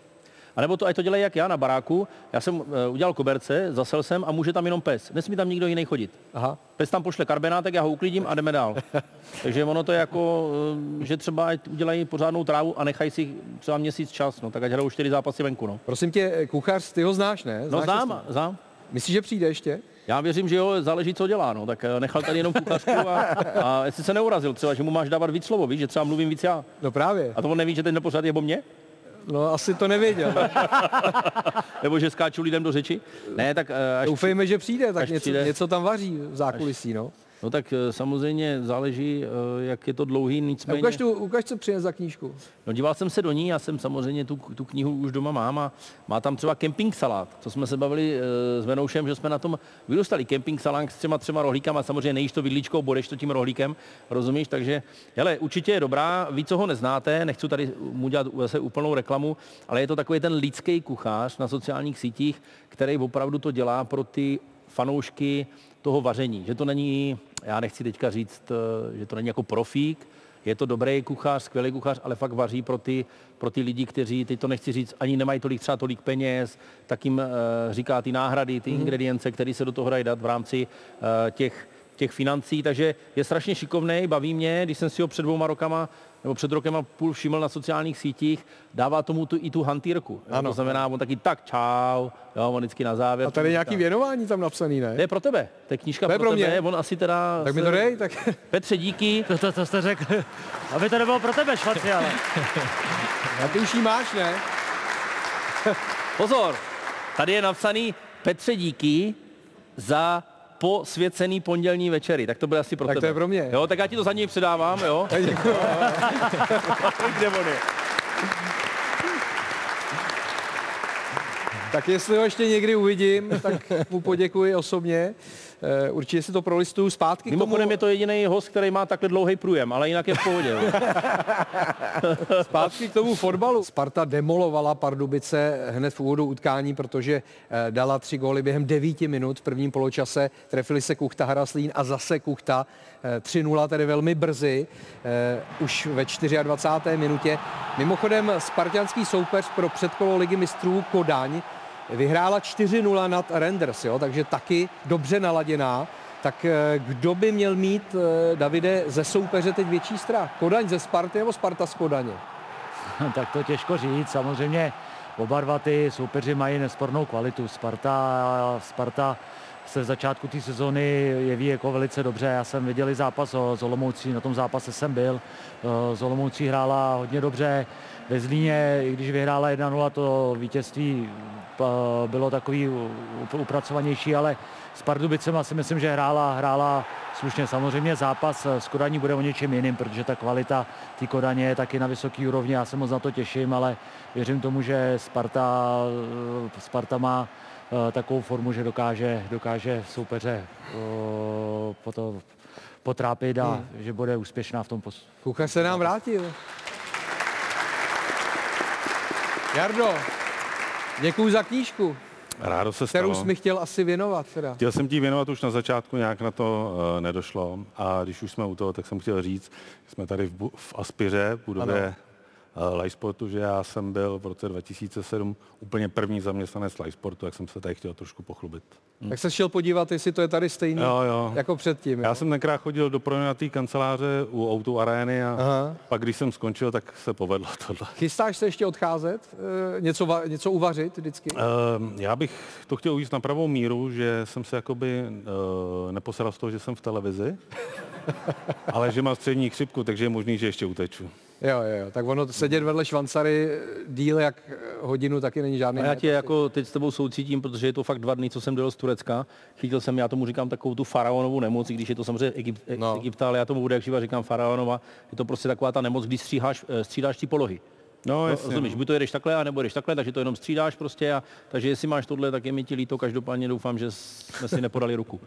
A nebo to, ať to dělají jak já na baráku. Já jsem uh, udělal koberce, zasel jsem a může tam jenom pes. Nesmí tam nikdo jiný chodit. Aha. Pes tam pošle karbenátek, já ho uklidím a jdeme dál. (laughs) Takže ono to je jako, uh, že třeba ať udělají pořádnou trávu a nechají si třeba měsíc čas, no tak ať hrajou čtyři zápasy venku. No, Prosím tě, kuchař, ty ho znáš, ne? no Znáš znám, ho? znám. Myslíš, že přijde ještě? Já věřím, že jo, záleží, co dělá, no, tak eh, nechal tady jenom kuchařku a, a jestli se neurazil třeba, že mu máš dávat víc slovo, víš, že třeba mluvím víc já. No právě. A to on neví, že ten pořád je o mně? No asi to nevěděl. (laughs) Nebo že skáču lidem do řeči? Ne, tak eh, až Doufejme, že přijde, tak něco, přijde- něco tam vaří v zákulisí, no. No tak eh, samozřejmě záleží, eh, jak je to dlouhý, A nicméně... ukaž, tu, ukaž, co přines za knížku. No díval jsem se do ní, já jsem samozřejmě tu, tu knihu už doma mám a má tam třeba kemping salát, co jsme se bavili e, s Venoušem, že jsme na tom vyrůstali. Kemping salát s třema třema rohlíkama, samozřejmě nejíš to vidličkou, bodeš to tím rohlíkem, rozumíš? Takže, hele, určitě je dobrá, ví, co ho neznáte, nechci tady mu dělat zase úplnou reklamu, ale je to takový ten lidský kuchař na sociálních sítích, který opravdu to dělá pro ty fanoušky toho vaření, že to není, já nechci teďka říct, eh, že to není jako profík, je to dobrý kuchař, skvělý kuchař, ale fakt vaří pro ty, pro ty lidi, kteří, teď to nechci říct, ani nemají tolik třeba tolik peněz, tak jim uh, říká ty náhrady, ty mm-hmm. ingredience, které se do toho dají dát v rámci uh, těch, těch financí, takže je strašně šikovný, baví mě, když jsem si ho před dvouma rokama nebo před rokem a půl všiml na sociálních sítích, dává tomu tu, i tu hantýrku. Jo? To znamená, on taky tak čau, jo, on vždycky na závěr. A tady je nějaký věnování tam napsaný, ne? To je pro tebe, to je knížka To je pro, pro mě. tebe, on asi teda... Tak mi se- to dej, tak... (laughs) Petře, díky. To, to, to jste řekl, (laughs) aby to nebylo pro tebe švaci, ale. A ty už jí máš, ne? Pozor, tady je napsaný Petře díky za posvěcený pondělní večery. Tak to bude asi pro Tak to tebe. je pro mě. Jo, tak já ti to za něj předávám, jo. Děkuji. Kde on je? Tak jestli ho ještě někdy uvidím, tak mu poděkuji osobně. Eh, Určitě si to prolistuju zpátky. k tomu- Mimochodem je to jediný host, který má takhle dlouhý průjem, ale jinak je v pohodě. (laughs) Zpátky k tomu fotbalu. Sparta demolovala Pardubice hned v úvodu utkání, protože eh, dala tři góly během devíti minut v prvním poločase. Trefili se Kuchta, Haraslín a zase Kuchta. Eh, 3-0 tedy velmi brzy, eh, už ve 24. minutě. Mimochodem spartianský soupeř pro předkolo ligy mistrů Kodaň vyhrála 4-0 nad Renders, jo, takže taky dobře naladěná. Tak eh, kdo by měl mít, eh, Davide, ze soupeře teď větší strach? Kodaň ze Sparty nebo Sparta z Kodaně? (laughs) tak to těžko říct. Samozřejmě oba dva ty soupeři mají nespornou kvalitu. Sparta, Sparta se v začátku té sezóny jeví jako velice dobře. Já jsem viděl i zápas o- Olomoucí, na tom zápase jsem byl. Eh, Z Olomoucí hrála hodně dobře. Ve Zlíně, i když vyhrála 1-0, to vítězství eh, bylo takový upracovanější, ale s Pardubicema si myslím, že hrála, hrála slušně. Samozřejmě zápas s Kodaní bude o něčem jiným, protože ta kvalita té Kodaně je taky na vysoké úrovni. Já se moc na to těším, ale věřím tomu, že Sparta, eh, Sparta má eh, takovou formu, že dokáže, dokáže soupeře eh, poto, potrápit a Hmm. že bude úspěšná v tom pos- Kuchař se nám vrátil. Jardo, děkuji za knížku, Rádo se kterou jsi mi chtěl asi věnovat. Teda. Chtěl jsem ti věnovat už na začátku, nějak na to uh, nedošlo. A když už jsme u toho, tak jsem chtěl říct, jsme tady v, bu- v Aspiře, v budově uh, Lifesportu, že já jsem byl v roce 2007 úplně první zaměstnanec Lifesportu, jak jsem se tady chtěl trošku pochlubit. Tak se šel podívat, jestli to je tady stejný Jo, jo. jako předtím. Já jsem tenkrát chodil do pronajaté kanceláře u Auto Arény a Aha. pak, když jsem skončil, tak se povedlo tohle. Chystáš se ještě odcházet? E, něco, va- něco uvařit vždycky? Ehm, Já bych to chtěl ujít na pravou míru, že jsem se jakoby uh, neposedal z toho, že jsem v televizi, (laughs) ale že mám střední chřipku, takže je možný, že ještě uteču. Jo, jo, jo. Tak ono sedět vedle švancary díl jak eh, hodinu taky není žádný A já tě jako teď s tebou soucítím, protože je to fakt dva dny, co jsem dojel z Turecka. Chytil jsem, já tomu říkám takovou tu faraonovou nemoc, i když je to samozřejmě Egypt, no. Egypta, ale já tomu bude jak živa říkám faraonova. Je to prostě taková ta nemoc, když stříháš, eh, střídáš ty polohy. No, jasně, rozumíš, no. buď to jedeš takhle, anebo jedeš takhle, takže to jenom střídáš prostě. A, takže jestli máš tohle, tak je mi ti líto. Každopádně doufám, že jsme si nepodali ruku.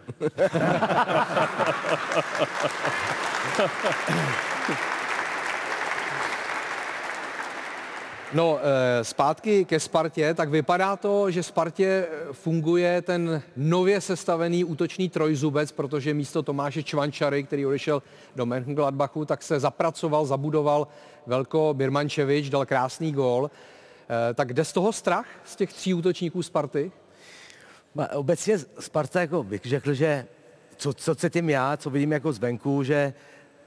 (laughs) No, eh, zpátky ke Spartě, tak vypadá to, že Spartě eh, funguje ten nově sestavený útočný trojzubec, protože místo Tomáše Čvančary, který odešel do Mönchengladbachu, tak se zapracoval, zabudoval Velko Birmančevič, dal krásný gól. Eh, Tak jde z toho strach z těch tří útočníků Sparty? Obecně Sparta jako bych řekl, že co, co cítím já, co vidím jako zvenku, že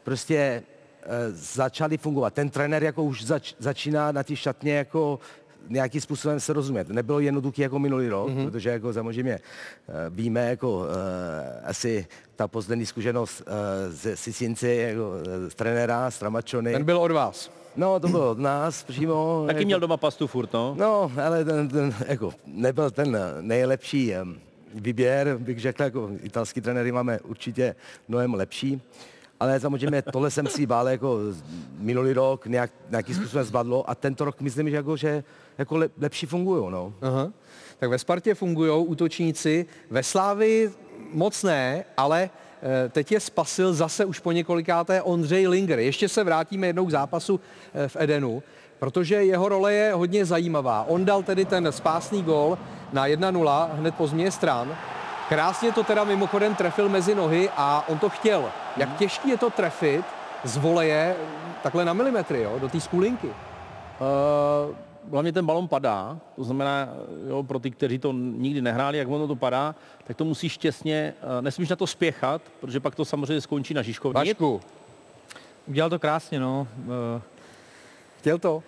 prostě e, začali fungovat. Ten trenér jako už zač, začíná na ty šatně jako nějakým způsobem se rozumět. Nebylo jednoduché jako minulý rok, mm-hmm. protože jako samozřejmě e, víme jako e, asi ta poslední zkušenost e, z Sisinci, jako z trenéra, z Tramačony. Ten byl od vás. No, to bylo od nás přímo. (clears throat) Taky měl doma pastu furt, no. No, ale ten, ten jako, nebyl ten nejlepší výběr, bych řekl, jako italský trenéry máme určitě mnohem lepší. Ale samozřejmě tohle jsem si bál jako minulý rok nějak, nějakým způsobem zvládlo a tento rok myslím, že jako, že jako le, lepší fungují. No. Aha. Tak ve Spartě fungují útočníci, ve Slávi moc ne, ale eh, teď je spasil zase už po několikáté Ondřej Linger. Ještě se vrátíme jednou k zápasu eh, v Edenu, protože jeho role je hodně zajímavá. On dal tedy ten spásný gól na 1-0 hned po změně stran. Krásně to teda mimochodem trefil mezi nohy a on to chtěl. Jak těžký je to trefit z voleje takhle na milimetry, jo, do té skulinky? Uh, hlavně ten balon padá, to znamená, jo, pro ty, kteří to nikdy nehráli, jak ono to padá, tak to musíš těsně, uh, nesmíš na to spěchat, protože pak to samozřejmě skončí na Žižkovní. Vašku. Udělal to krásně, no. Eh, Chtěl to?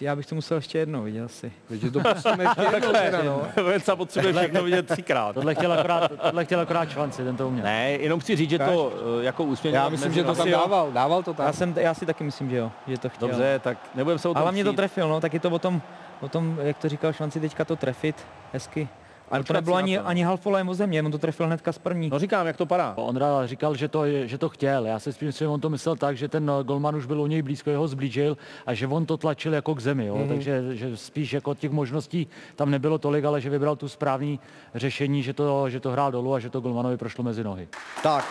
Já bych to musel ještě jednou, viděl si. Takže to pustíme ještě (laughs) jednou teda, no. Venca potřebuje všechno vidět třikrát. Tohle chtěl akorát, tohle chtěl akorát švanci, ten to uměl. Ne, jenom chci říct, že to eh, jako úsměvně... Já myslím, že to tam Asi dával, dával to tam. Já, jsem, já si taky myslím, že jo, že to chtěl. Dobře, tak nebudem se o tom Ale mě to trefil, no, taky to o tom, o tom, jak to říkal Švanci, teďka to trefit hezky. Ale to nebylo ani, ani halfolem o země, on to trefil hnedka z první. No říkám, jak to padá. Ondra říkal, že to, že to chtěl. Já si spíš, že on to myslel tak, že ten eh, golman už byl u něj blízko, jeho zblížil a že on to tlačil jako k zemi. Jo? Mhm. Mm-hmm. Takže že spíš jako těch možností tam nebylo tolik, ale že vybral tu správný řešení, že to, že to hrál dolů a že to golmanovi prošlo mezi nohy. Tak.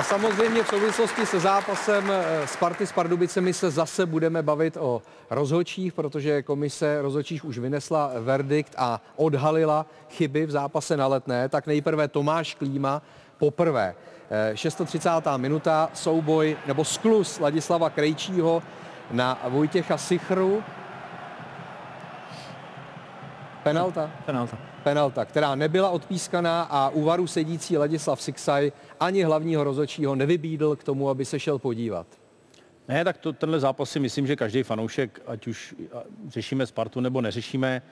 A samozřejmě v souvislosti se zápasem eh, Sparty s Pardubicemi se zase budeme bavit o rozhodčích, protože komise rozhodčích už vynesla verdikt a odhalila chyby v zápase na letné. Tak nejprve Tomáš Klíma poprvé. Eh, 630. minuta, souboj nebo sklus Ladislava Krejčího na Vojtěcha Sichru. Penalta? Penalta. Penalta, která nebyla odpískaná a u varu sedící Ladislav Siksaj ani hlavního rozhodčího nevybídl k tomu, aby se šel podívat. Ne, tak to, tenhle zápas si myslím, že každý fanoušek, ať už řešíme Spartu nebo neřešíme,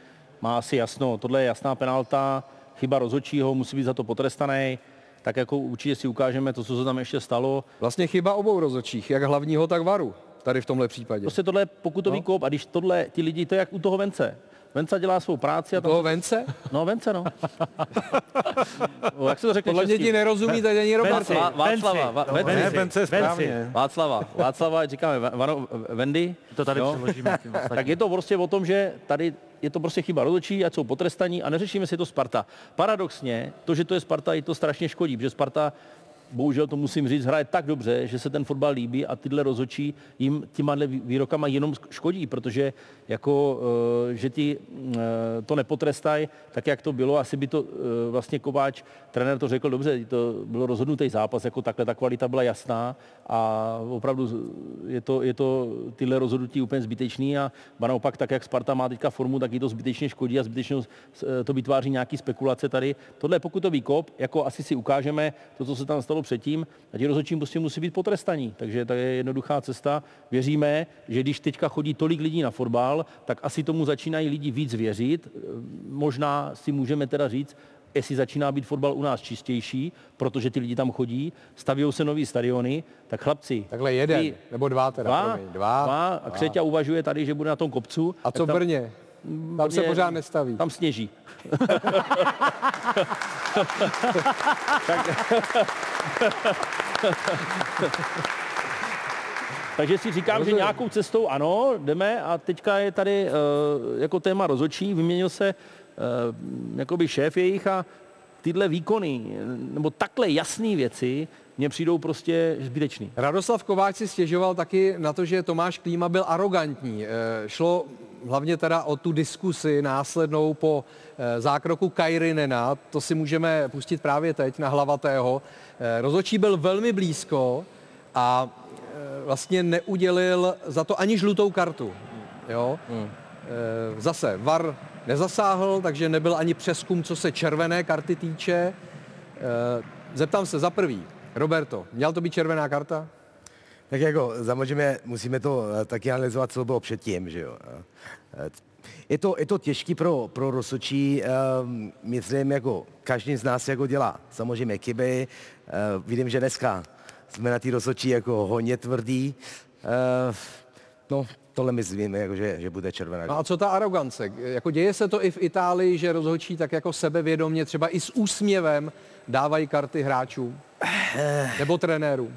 má asi jasno. Tohle je jasná penalta, chyba rozhodčího, musí být za to potrestaný. Tak jako určitě si ukážeme to, co se tam ještě stalo. Vlastně chyba obou rozhodčích, jak hlavního, tak varu, tady v tomhle případě. Prostě tohle je pokutový no. kop a když tohle, ti lidi, to je jak u toho Vence. Venca dělá svou práci. A tam... toho Vence? No, Vence, no. (laughs) o, jak se to řekne Podle mě ti nerozumí tady ani Robert. Vá- Václava. Vá- Venci. Ne, Vence je správně. Václava. Václava, říkáme Vano, Vendy. To tady jo? přeložíme. Tak je to prostě o tom, že tady je to prostě chyba rozhodčí, ať jsou potrestaní a neřešíme si to Sparta. Paradoxně, to, že to je Sparta, i to strašně škodí, protože Sparta bohužel to musím říct, hraje tak dobře, že se ten fotbal líbí a tyhle rozhodčí jim těma výrokama jenom škodí, protože jako, eh, že ti eh, to nepotrestají, tak jak to bylo, asi by to eh, vlastně Kováč, trenér to řekl dobře, to bylo rozhodnutý zápas, jako takhle ta kvalita byla jasná a opravdu je to, je to tyhle rozhodnutí úplně zbytečný a naopak tak, jak Sparta má teďka formu, tak jí to zbytečně škodí a zbytečně to vytváří nějaký spekulace tady. Tohle je pokutový kop, jako asi si ukážeme to, co se tam stalo předtím a ti rozhodčí prostě musí být potrestaní. Takže to je jednoduchá cesta. Věříme, že když teďka chodí tolik lidí na fotbal, tak asi tomu začínají lidi víc věřit. Možná si můžeme teda říct, jestli začíná být fotbal u nás čistější, protože ty lidi tam chodí, staví se nový stadiony, tak chlapci. Takhle jeden, ty, nebo dva teda, dva, promiň, dva, dva, a. Křeťa uvažuje tady, že bude na tom kopcu. A co v tak Brně? Tam se pořád nestaví. Tam sněží. Takže si říkám, že Rozumím. nějakou cestou ano, jdeme a teďka je tady uh, jako téma rozhodčí, vyměnil se uh, jakoby šéf jejich a tyhle výkony, nebo takhle jasné věci, mně přijdou prostě zbytečný. Radoslav Kováč si stěžoval taky na to, že Tomáš Klíma byl arrogantní. Eh, Šlo hlavně teda o tu diskusi následnou po eh, zákroku Kairinena, to si můžeme pustit právě teď na hlavatého. Eh, Rozhodčí byl velmi blízko a eh, vlastně neudělil za to ani žlutou kartu. Jo? Hmm. Eh, Zase VAR nezasáhl, takže nebyl ani přeskum, co se červené karty týče. Eh, Zeptám se za prvý, Roberto, měla to být červená karta? Tak jako samozřejmě musíme to eh, taky analyzovat, co bylo předtím, že jo. Eh, Je to, je to těžký pro, pro rozhodčí, um, myslím, jako každý z nás jako dělá samozřejmě chyby. Uh, vidím, že dneska jsme na té rozhodčí jako hodně tvrdý. No, tohle myslím, jako, že, že bude červená. No a co ta arogance? Jako děje se to i v Itálii, že rozhodčí tak jako sebevědomě, třeba i s úsměvem dávají karty hráčům? Nebo trenérům?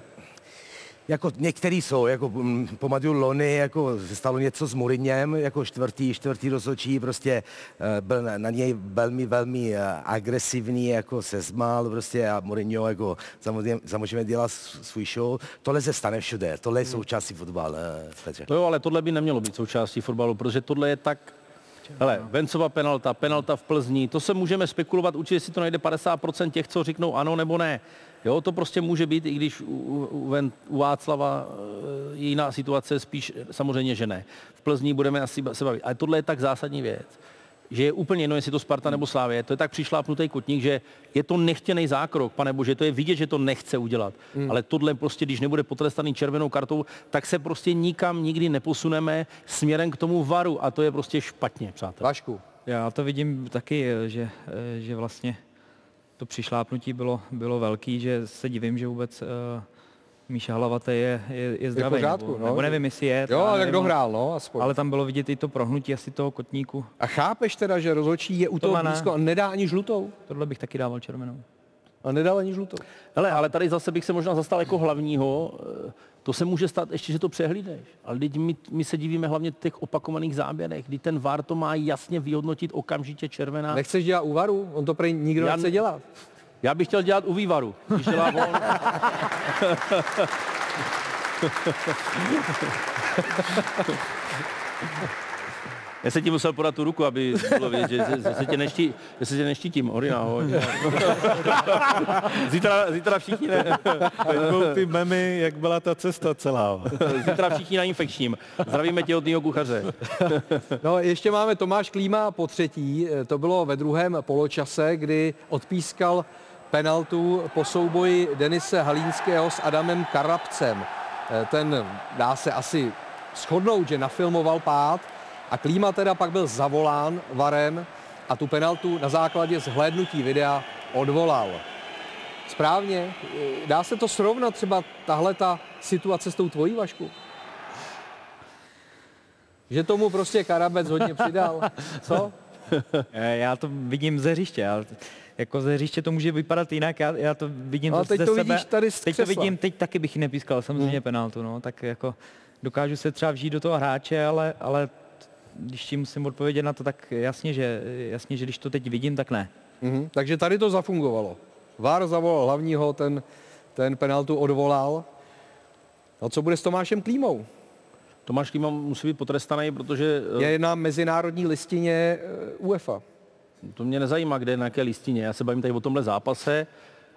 Jako některý jsou, jako mm, pamatuju Lony, jako se stalo něco s Mourinhem, jako čtvrtý, čtvrtý rozhodčí, prostě eh, byl na, na něj velmi, velmi eh, agresivní, jako se zmál prostě a Mourinho jako samozřejmě, samozřejmě dělá svůj show. Tohle se stane všude, tohle je součástí fotbal, eh, Petře. To jo, ale tohle by nemělo být součástí fotbalu, protože tohle je tak... Hele, Vencova penalta, penalta v Plzni, to se můžeme spekulovat, určitě si to najde 50% těch, co řeknou ano nebo ne. Jo, to prostě může být, i když u, u, u, Václava eh, je jiná situace, spíš samozřejmě, že ne. V Plzni budeme asi se bavit. Ale tohle je tak zásadní věc, že je úplně jedno, jestli to Sparta nebo Slávě. To je tak přišlápnutý kotník, že je to nechtěný zákrok, pane bože, to je vidět, že to nechce udělat. Hmm. Ale tohle prostě, když nebude potrestaný červenou kartou, tak se prostě nikam nikdy neposuneme směrem k tomu varu a to je prostě špatně, přátelé. Vašku. Já to vidím taky, eh, že, eh, že vlastně to přišlápnutí bylo, bylo velký, že se divím, že vůbec eh, Míša Hlavatý je, je, je zdravý. pořádku, nebo, no. nebo nevím, jestli je. Jo, já tak dohrál, no, aspoň. Ale tam bylo vidět i to prohnutí asi toho kotníku. A chápeš teda, že rozhodčí je u toho Tohle ne. blízko a nedá ani žlutou? Tohle bych taky dával červenou. A nedal ani žlutou. Hele, ale tady zase bych se možná zastal jako hlavního. To se může stát ještě, že to přehlídneš. Ale teď my, my se divíme hlavně těch opakovaných záběrech, kdy ten VAR to má jasně vyhodnotit okamžitě červená. Nechceš dělat úvaru? On to prej nikdo Já nechce ne- dělat. Já bych chtěl dělat u vývaru, když dělá. (laughs) Já se ti musel podat tu ruku, aby bylo vidět, že, že, že, se tě neští, že se tě neštítím. Orina, ahoj. (laughs) Zítra, zítra všichni ne. Jako ty memy, jak byla ta cesta celá. Zítra všichni na infekčním. Zdravíme těhotnýho kuchaře. (laughs) No, ještě máme Tomáš Klíma po třetí. To bylo ve druhém poločase, kdy odpískal penaltu po souboji Denise Halínského s Adamem Karabcem. Eh, Ten dá se asi shodnout, že nafilmoval pád a Klíma teda pak byl zavolán varem a tu penaltu na základě zhlédnutí videa odvolal. Správně. Dá se to srovnat třeba tahle ta situace s tou tvojí, Vašku? Že tomu prostě Karabec hodně přidal. Co? (laughs) Já to vidím ze hřiště, ale jako ze hřiště to může vypadat jinak, já, já to vidím No a zase teď ze to sebe. vidíš tady z Teď to vidím, teď taky bych nepískal, samozřejmě Hmm. penaltu, no, tak jako dokážu se třeba vžít do toho hráče, ale, ale když ti musím odpovědět na to, tak jasně, že, jasně, že když to teď vidím, tak ne. Mhm. Takže tady to zafungovalo. Vár zavolal hlavního, ten, ten penaltu odvolal. No co bude s Tomášem Klímou? Tomáš Klíma musí být potrestaný, protože... eh, Je na mezinárodní listině eh, UEFA. To mě nezajímá, kde, na jaké listině. Já se bavím tady o tomhle zápase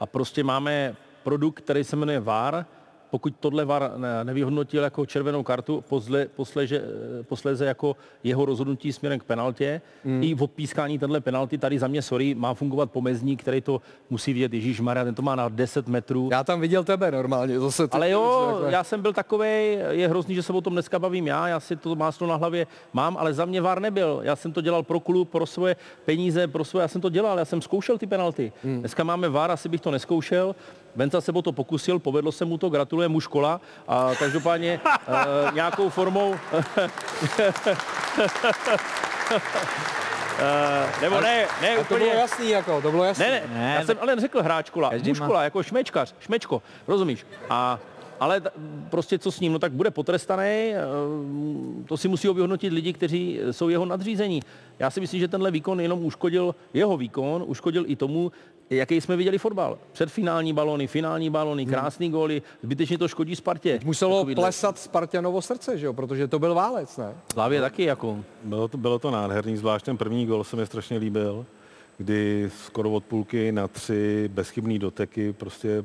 a prostě máme produkt, který se jmenuje VAR. Pokud tohle VAR ne- nevyhodnotil jako červenou kartu, posle, posleže, posléze jako jeho rozhodnutí směrem k penaltě, mm. i v odpískání tenhle penalty, tady za mě, sorry, má fungovat pomezník, který to musí vidět Ježíš Maria, ten to má na 10 metrů. Já tam viděl tebe normálně. Zase ty- Ale jo, (laughs) takhle. já jsem byl takový, je hrozný, že se o tom dneska bavím já, já si to máslo na hlavě mám, ale za mě VAR nebyl. Já jsem to dělal pro klub, pro svoje peníze, pro svoje, já jsem to dělal, já jsem zkoušel ty penalty. Hmm. Dneska máme VAR, asi bych to neskoušel. Venca se o to pokusil, povedlo se mu to, gratuluje mu škola a každopádně uh, (laughs) nějakou formou Uh, (laughs) nebo ne, ne, A to úplně. bylo jasný, jako, to bylo jasný. Ne, ne, ne já jsem ale neřekl hráčkola, Každý má- jako šmečkař, šmečko, rozumíš? A ale t- prostě co s ním, no tak bude potrestaný, eh, to si musí vyhodnotit lidi, kteří jsou jeho nadřízení. Já si myslím, že tenhle výkon jenom uškodil jeho výkon, uškodil i tomu, jaký jsme viděli fotbal. Předfinální balony, finální balony, krásný góly, zbytečně to škodí Spartě. Muselo Takovýhle. plesat Spartanovo srdce, že jo? Protože to byl válec, ne? Slávě taky jako. Bylo to, bylo to nádherný, zvlášť ten první gol se mi strašně líbil, kdy skoro od půlky na tři bezchybný doteky prostě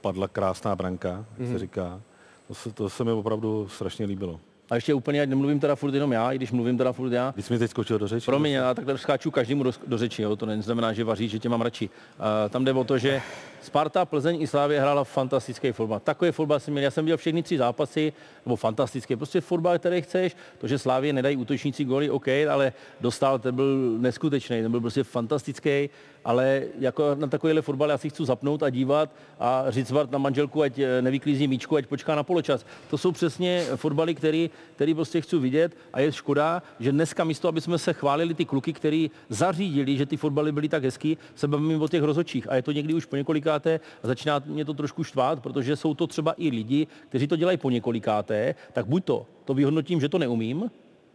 padla krásná branka, jak Mhm. se říká. To se, to se mi opravdu strašně líbilo. A ještě úplně, ať nemluvím teda furt jenom já, i když mluvím teda furt já. Když jsi mi teď skočil do řeči. Promiň, já takhle skáču každému do, do řeči, jo? to neznamená, že vaří, že tě mám radši. Uh, tam jde o to, že Sparta, Plzeň i Slávě hrála fantastický fotbal. Takový fotbal jsem měl, já jsem viděl všechny tři zápasy, nebo fantastický, prostě fotbal, který chceš. To, že Slávě nedají útočníci góly, OK, ale dostal, ten byl neskutečný, ten byl prostě fantastický, ale jako na takovýhle fotbal já si chci zapnout a dívat a říct vart na manželku, ať eh, nevyklízí míčku, ať počká na poločas. To jsou přesně fotbaly, který, který prostě chci vidět a je škoda, že dneska místo, aby jsme se chválili ty kluky, který zařídili, že ty fotbaly byly tak hezký, se bavíme o těch rozočích. A je to někdy už po několikáté a začíná mě to trošku štvát, protože jsou to třeba i lidi, kteří to dělají po několikáté, tak buď to, to vyhodnotím, že to neumím,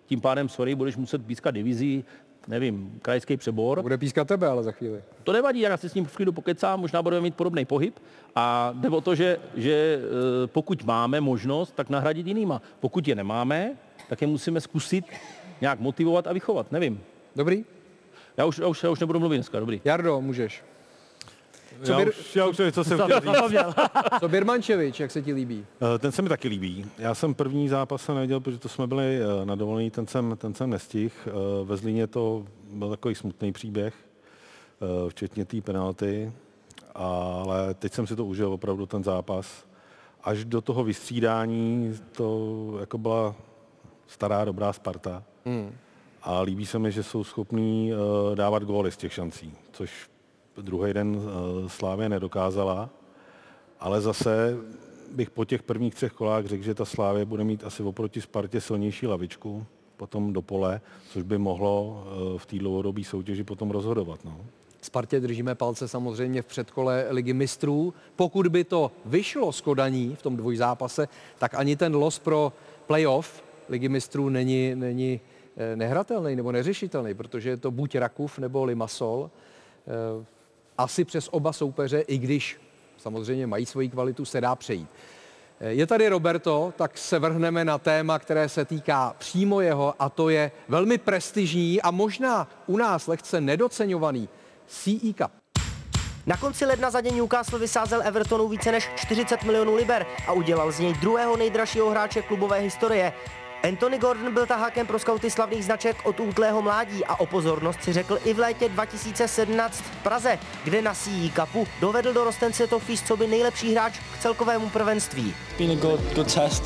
tím pádem, sorry, budeš muset pískat divizí, nevím, krajský přebor. Bude pískat tebe, ale za chvíli. To nevadí, já si s ním v klidu pokecám, možná budeme mít podobný pohyb a jde o to, že, že eh, pokud máme možnost, tak nahradit jinýma. Pokud je nemáme, tak je musíme zkusit nějak motivovat a vychovat, nevím. Dobrý? Já už, já už, já už nebudu mluvit dneska, dobrý. Jardo, můžeš. Já Bir- už, já už nevím, co jsem chtěl říct. (laughs) Co Birmančevič, jak se ti líbí? Eh, Ten se mi taky líbí. Já jsem první zápas se neviděl, protože to jsme byli eh, na dovolený, ten jsem, ten jsem nestihl. Eh, Ve Zlíně to byl takový smutný příběh, eh, včetně té penalty, ale teď jsem si to užil opravdu ten zápas. Až do toho vystřídání to jako byla stará dobrá Sparta. Hmm. A líbí se mi, že jsou schopní eh, dávat góly z těch šancí, což druhý den eh, Slávě nedokázala. Ale zase bych po těch prvních třech kolách řekl, že ta Slávě bude mít asi oproti Spartě silnější lavičku, potom do pole, což by mohlo eh, v té dlouhodobé soutěži potom rozhodovat. No. Spartě držíme palce samozřejmě v předkole ligy mistrů. Pokud by to vyšlo z Kodaní v tom dvojzápase, tak ani ten los pro playoff ligy mistrů není, není eh, nehratelný nebo neřešitelný, protože je to buď Rakuf nebo Limasol. Asi přes oba soupeře, i když samozřejmě mají svoji kvalitu, se dá přejít. Eh, Je tady Roberto, tak se vrhneme na téma, které se týká přímo jeho, a to je velmi prestižní a možná u nás lehce nedoceňovaný CE Cup. Na konci ledna za ně Newcastle vysázel Evertonu více než 40 milionů liber a udělal z něj druhého nejdražšího hráče klubové historie. Anthony Gordon byl tahákem pro skauty slavných značek od útlého mládí a o pozornost si řekl i v létě 2017 v Praze, kde na CE Cupu dovedl do rostence to co by nejlepší hráč k celkovému prvenství. been a good good test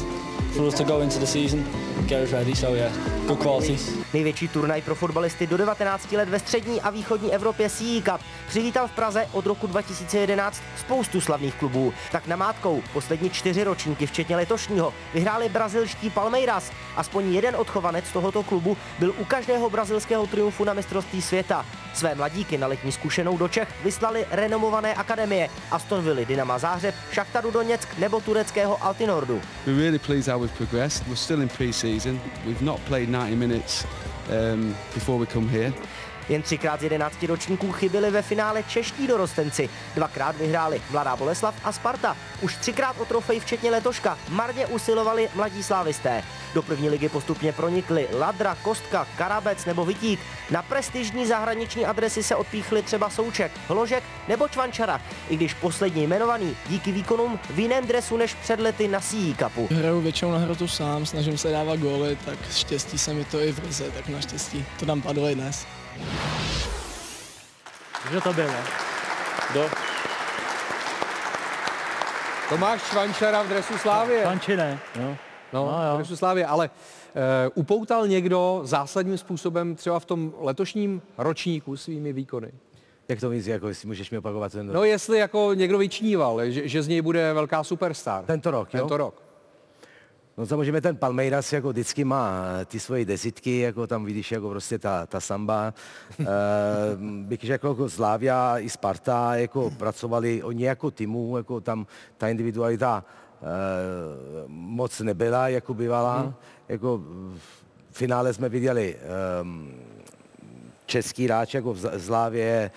for us to go into the season, get us ready. So yeah, good quality. Největší turnaj pro fotbalisty do 19 let ve střední a východní Evropě CE Cup přivítal v Praze od roku 2011 spoustu slavných klubů. Tak namátkou poslední čtyři ročníky, včetně letošního, vyhráli brazilští Palmeiras. Aspoň jeden odchovanec tohoto klubu byl u každého brazilského triumfu na mistrovství světa. Své mladíky na letní zkušenou do Čech vyslali renomované akademie Aston Villa, Dynama Zářeb, Šachtaru Doněck nebo tureckého Altinordu. We're really pleased how we've progressed. We're still in pre-season. We've not played 90 minutes um, before we come here. Jen třikrát z 11 ročníků chyběli ve finále čeští dorostenci. Dvakrát vyhráli Mladá Boleslav a Sparta. Už třikrát o trofej včetně letoška marně usilovali mladí slávisté. Do první ligy postupně pronikli Ladra, Kostka, Karabec nebo Vitík. Na prestižní zahraniční adresy se odpíchli třeba Souček, Hložek nebo Čvančara, i když poslední jmenovaný díky výkonům v jiném dresu než před lety na CE Cupu. Hraju většinou na hrotu sám, snažím se dávat góly, tak štěstí se mi to i v lize, tak naštěstí to tam padlo i dnes. Že to bylo. Do. Tomáš Švančara v dresu Slávě. Švanči ne. No, No, no jo. v dresu Slávě, ale uh, upoutal někdo zásadním způsobem třeba v tom letošním ročníku svými výkony? Jak to myslíš, jako jestli můžeš mi opakovat ten No jestli jako někdo vyčníval, že, že z něj bude velká superstar. Tento rok, jo? Tento rok. No samozřejmě ten Palmeiras jako vždycky má ty svoje desítky, jako tam vidíš jako prostě ta, ta samba. e, bych řekl, jako Slavia i Sparta jako pracovali oni jako týmu, jako tam ta individualita e, moc nebyla, jako bývala. Hmm. Jako v finále jsme viděli um, český hráč jako v Zlávě,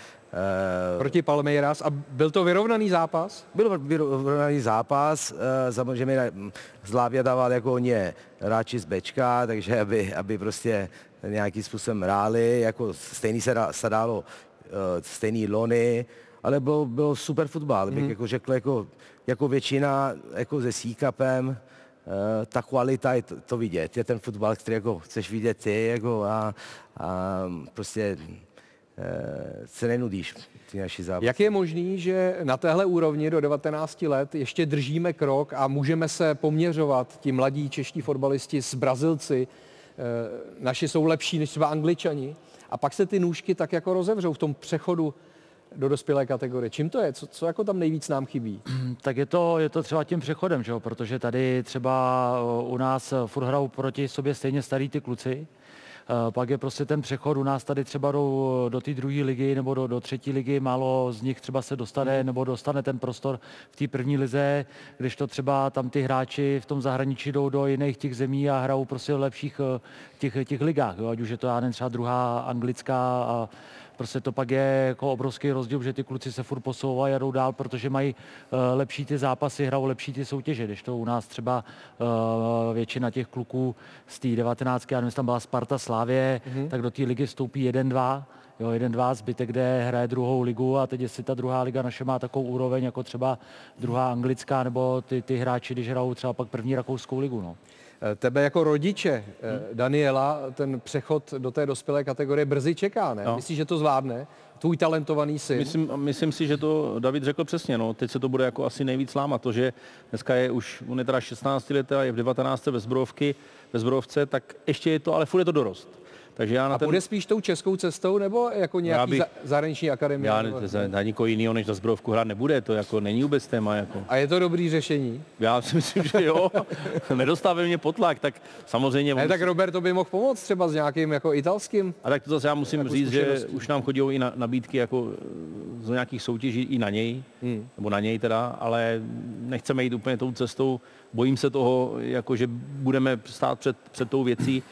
Proti Palmeiras a byl to vyrovnaný zápas? Byl vyrovnaný zápas, eh, samozřejmě hm, Zlávia dával jako ně hráči z Bčka, takže aby, aby prostě nějakým způsobem hráli, jako stejný se, dá, se dálo, eh, stejný lony, ale byl, byl super fotbal, bych Mhm. jako řekl, jako, jako většina jako se síkapem, eh, ta kvalita je to, to vidět, je ten fotbal, který jako chceš vidět ty jako a, a prostě eh, se nenudíš ty naši zápasy. Jak je možný, že na téhle úrovni do 19 let ještě držíme krok a můžeme se poměřovat ti mladí čeští fotbalisti s Brazilci, eh, naši jsou lepší než třeba Angličani a pak se ty nůžky tak jako rozevřou v tom přechodu do dospělé kategorie. Čím to je? Co, co jako tam nejvíc nám chybí? (clears throat) Tak je to, je to třeba tím přechodem, že jo? protože tady třeba o, u nás furt hrajou proti sobě stejně starý ty kluci, Eh, pak je prostě ten přechod u nás tady třeba jdou do té druhé ligy nebo do, do třetí ligy, málo z nich třeba se dostane nebo dostane ten prostor v té první lize, když to třeba tam ty hráči v tom zahraničí jdou do jiných těch zemí a hrajou prostě v lepších eh, těch, těch ligách, jo? ať už je to já nevím, třeba druhá anglická a prostě to pak je jako obrovský rozdíl, že ty kluci se furt posouvají a jdou dál, protože mají uh, lepší ty zápasy, hrajou lepší ty soutěže, když to u nás třeba uh, většina těch kluků z té 19. já nevím, tam byla Sparta Slávě, mm-hmm. tak do té ligy vstoupí 1-2, Jo, jeden, dva, zbytek, kde hraje druhou ligu a teď jestli ta druhá liga naše má takovou úroveň jako třeba druhá anglická nebo ty, ty hráči, když hrajou třeba pak první rakouskou ligu. No. Eh, Tebe jako rodiče, eh, Daniela, ten přechod do té dospělé kategorie brzy čeká, ne? No. Myslíš, že to zvládne? Tvůj talentovaný syn? Myslím, myslím si, že to David řekl přesně. No. Teď se to bude jako asi nejvíc lámat. To, že dneska je už, on je teda 16 let a je v 19 ve zbrojovky, ve zbrojovce, tak ještě je to, ale furt je to dorost. Takže já na A ten... půjde spíš tou českou cestou nebo jako nějaký bych- za, zahraniční akademie? Já nebo- ne- na nikoho jiného než na zbrojovku hrát nebude, to jako není vůbec téma. Jako. A je to dobrý řešení? Já si myslím, že jo. (laughs) Nedostávej mě potlak, tak samozřejmě... Ne, on- tak Roberto by mohl pomoct třeba s nějakým jako italským. A tak to zase já musím Jako říct, že už nám chodí i na, nabídky jako eh, z nějakých soutěží i na něj, Hmm. nebo na něj teda, ale nechceme jít úplně tou cestou. Bojím se toho, jako že budeme stát před, před tou věcí,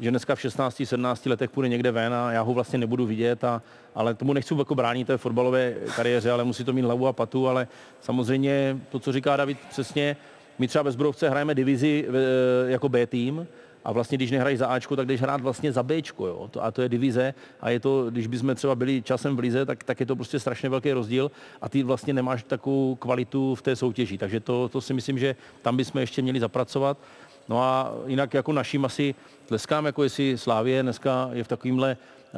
že dneska v 16-17 letech půjde někde ven a já ho vlastně nebudu vidět, a, ale tomu nechci jako bránit té fotbalové kariéře, ale musí to mít hlavu a patu, ale samozřejmě to, co říká David přesně, my třeba bez Brovce hrajeme divizi eh, jako B tým, a vlastně, když nehrají za Ačko, tak jdeš hrát vlastně za Bčko, jo? To, a to je divize a je to, když bychom třeba byli časem v lize, tak, tak je to prostě strašně velký rozdíl a ty vlastně nemáš takovou kvalitu v té soutěži. Takže to, to si myslím, že tam bychom ještě měli zapracovat. No a jinak jako naším asi tleskám, jako jestli Slávě dneska je v takovýmhle eh,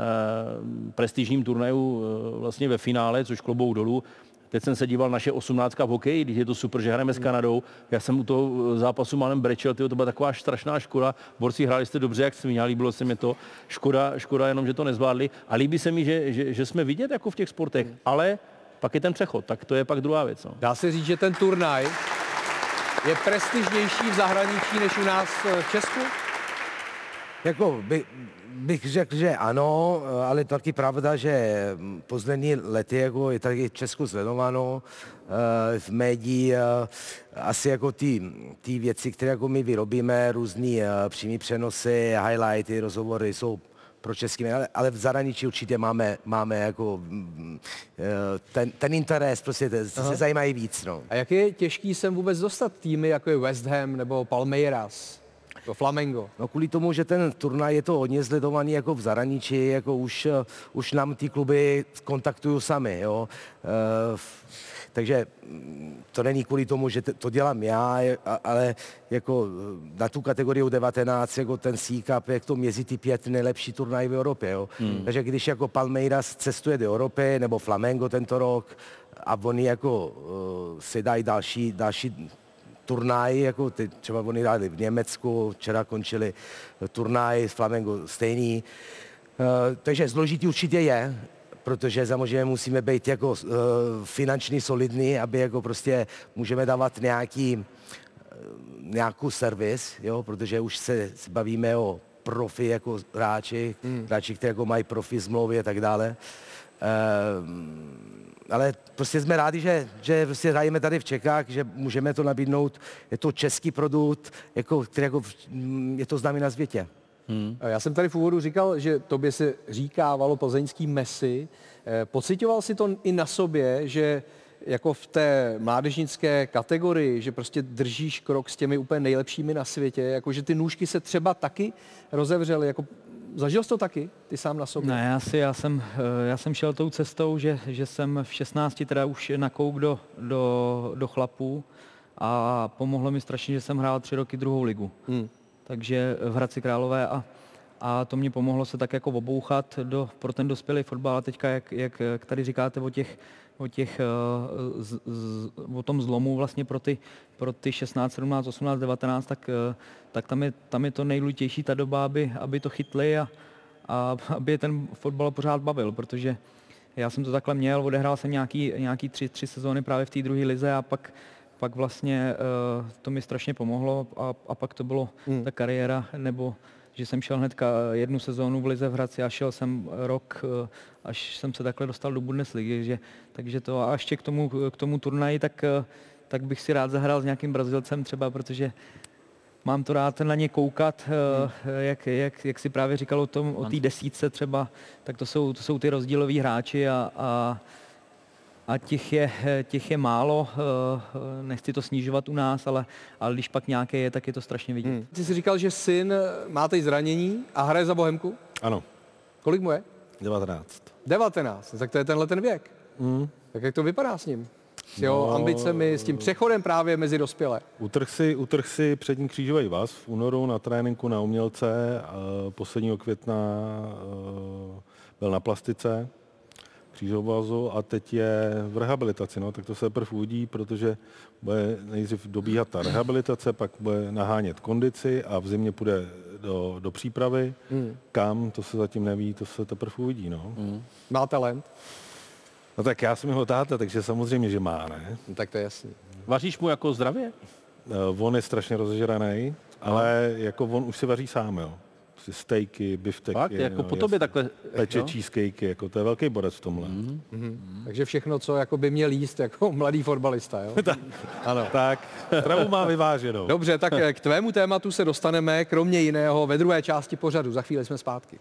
prestižním turnaju eh, vlastně ve finále, což klobou dolů. Teď jsem se díval naše 18 v hokeji, když je to super, že hrajeme s Kanadou. Já jsem u toho eh, zápasu málem brečel, tyjo, to byla taková strašná škoda. Borci hráli jste dobře, jak svině, líbilo se mi to. Škoda, škoda jenom, že to nezvládli. A líbí se mi, že, že, že jsme vidět jako v těch sportech, ale pak je ten přechod, tak to je pak druhá věc. No. Dá se říct, že ten turnaj je prestižnější v zahraničí než u nás eh, v Česku? Jako by, bych řekl, že ano, ale taky pravda, že poslední lety jako je tady v Česku sledováno eh, v médií eh, asi jako ty, ty věci, které jako my vyrobíme, různý eh, přímý přenosy, highlighty, rozhovory jsou pro český, ale, ale v zahraničí určitě máme, máme jako mm, eh, ten, ten interes, prostě te- Aha. se zajímají víc. No. A jak je těžký sem vůbec dostat týmy, jako je West Ham nebo Palmeiras, nebo Flamengo? No kvůli tomu, že ten turnaj je to hodně sledovaný jako v zahraničí, jako už, eh, už nám ty kluby kontaktují sami, jo. Eh, takže mm, to není kvůli tomu, že to dělám já, ale jako eh, na tu kategorii U19, jako ten C Cup, jak to mezi ty pět nejlepší turnaj v Evropě, jo. Hmm. Takže když jako Palmeiras cestuje do Evropy, nebo Flamengo tento rok, a oni jako uh, si dají další, další turnaj, jako ty, třeba oni hráli v Německu, včera končili turnaj s Flamengo stejný. Uh, takže zložitý určitě je, protože samozřejmě musíme být jako uh, finančně solidní, aby jako prostě můžeme dávat nějaký, eh, nějakou servis, jo, protože už se bavíme o profi jako hráči, hmm. hráči, kteří jako mají profi smlouvy a tak dále. Ehm, ale prostě jsme rádi, že, že prostě hrajeme tady v Čechách, že můžeme to nabídnout. Je to český produkt, jako, který jako, mm, je to známý na světě. Hmm. Já jsem tady v úvodu říkal, že tobě se říkávalo plzeňský Messi. Eh, Pocitoval si to i na sobě, že jako v té mládežnické kategorii, že prostě držíš krok s těmi úplně nejlepšími na světě, jako že ty nůžky se třeba taky rozevřely, jako zažil jsi to taky, ty sám na sobě? Ne, já, si, já, jsem, eh, já jsem šel tou cestou, že, že jsem v 16 teda už nakouk do, do, do chlapů a pomohlo mi strašně, že jsem hrál tři roky druhou ligu. Hmm. Takže v Hradci Králové a, a to mě pomohlo se tak jako obouchat do, pro ten dospělý fotbal. A teďka, jak, jak, jak tady říkáte o těch, o, těch, eh, z, z, o tom zlomu vlastně pro ty, pro ty 16, 17, 18, 19, tak, eh, tak tam, je, tam je to nejlutější ta doba, aby, aby to chytli a, a aby je ten fotbal pořád bavil, protože já jsem to takhle měl, odehrál jsem nějaký, nějaký tři, tři sezóny právě v té druhé lize a pak, pak vlastně uh, to mi strašně pomohlo a, a pak to bylo hmm. ta kariéra, nebo že jsem šel hnedka jednu sezónu v Lize v Hradci a šel jsem rok, eh, až jsem se takhle dostal do Bundesligy, že, takže to a ještě k tomu, k tomu turnaji, tak, eh, tak bych si rád zahrál s nějakým Brazilcem třeba, protože mám to rád na ně koukat, hmm. jak, jak, jak si právě říkal o tom, o té desítce třeba, tak to jsou, to jsou ty rozdíloví hráči a, a a těch je, těch je málo, eh, nechci to snižovat u nás, ale, ale když pak nějaké je, tak je to strašně vidět. Hmm. Ty jsi říkal, že syn má teď zranění a hraje za Bohemku? Ano. Kolik mu je? 19. 19, tak to je tenhle ten věk. Mm. Tak jak to vypadá s ním? S jeho No. ambicemi, s tím přechodem právě mezi dospělé. Utrh si, utrh si přední křížový vaz v únoru na tréninku na umělce. A posledního května eh, byl na plastice křížovazu a teď je v rehabilitaci. No, tak to se teprve uvidí, protože bude nejdřív dobíhat ta rehabilitace, pak bude nahánět kondici a v zimě půjde do, do přípravy. Hmm. Kam, to se zatím neví, to se teprve uvidí. No. Má talent? no tak já jsem jeho táta, takže samozřejmě, že má, ne? No, tak to je jasný. Vaříš mu jako zdravě? Uh, on je strašně rozežraný, ale jako on už si vaří sám, jo. Si stejky, bifteky. Fakt? Jako po tobě takhle, Peče jo? cheesecakey, jako to je velký borec v tomhle. Mm. Mhm. Takže všechno, co jako by měl jíst jako (laughs) mladý fotbalista, jo? (laughs) tak, ano. tak, travu má vyváženou. Dobře, tak eh, k tvému tématu se dostaneme, kromě jiného, ve druhé části pořadu. Za chvíli jsme zpátky.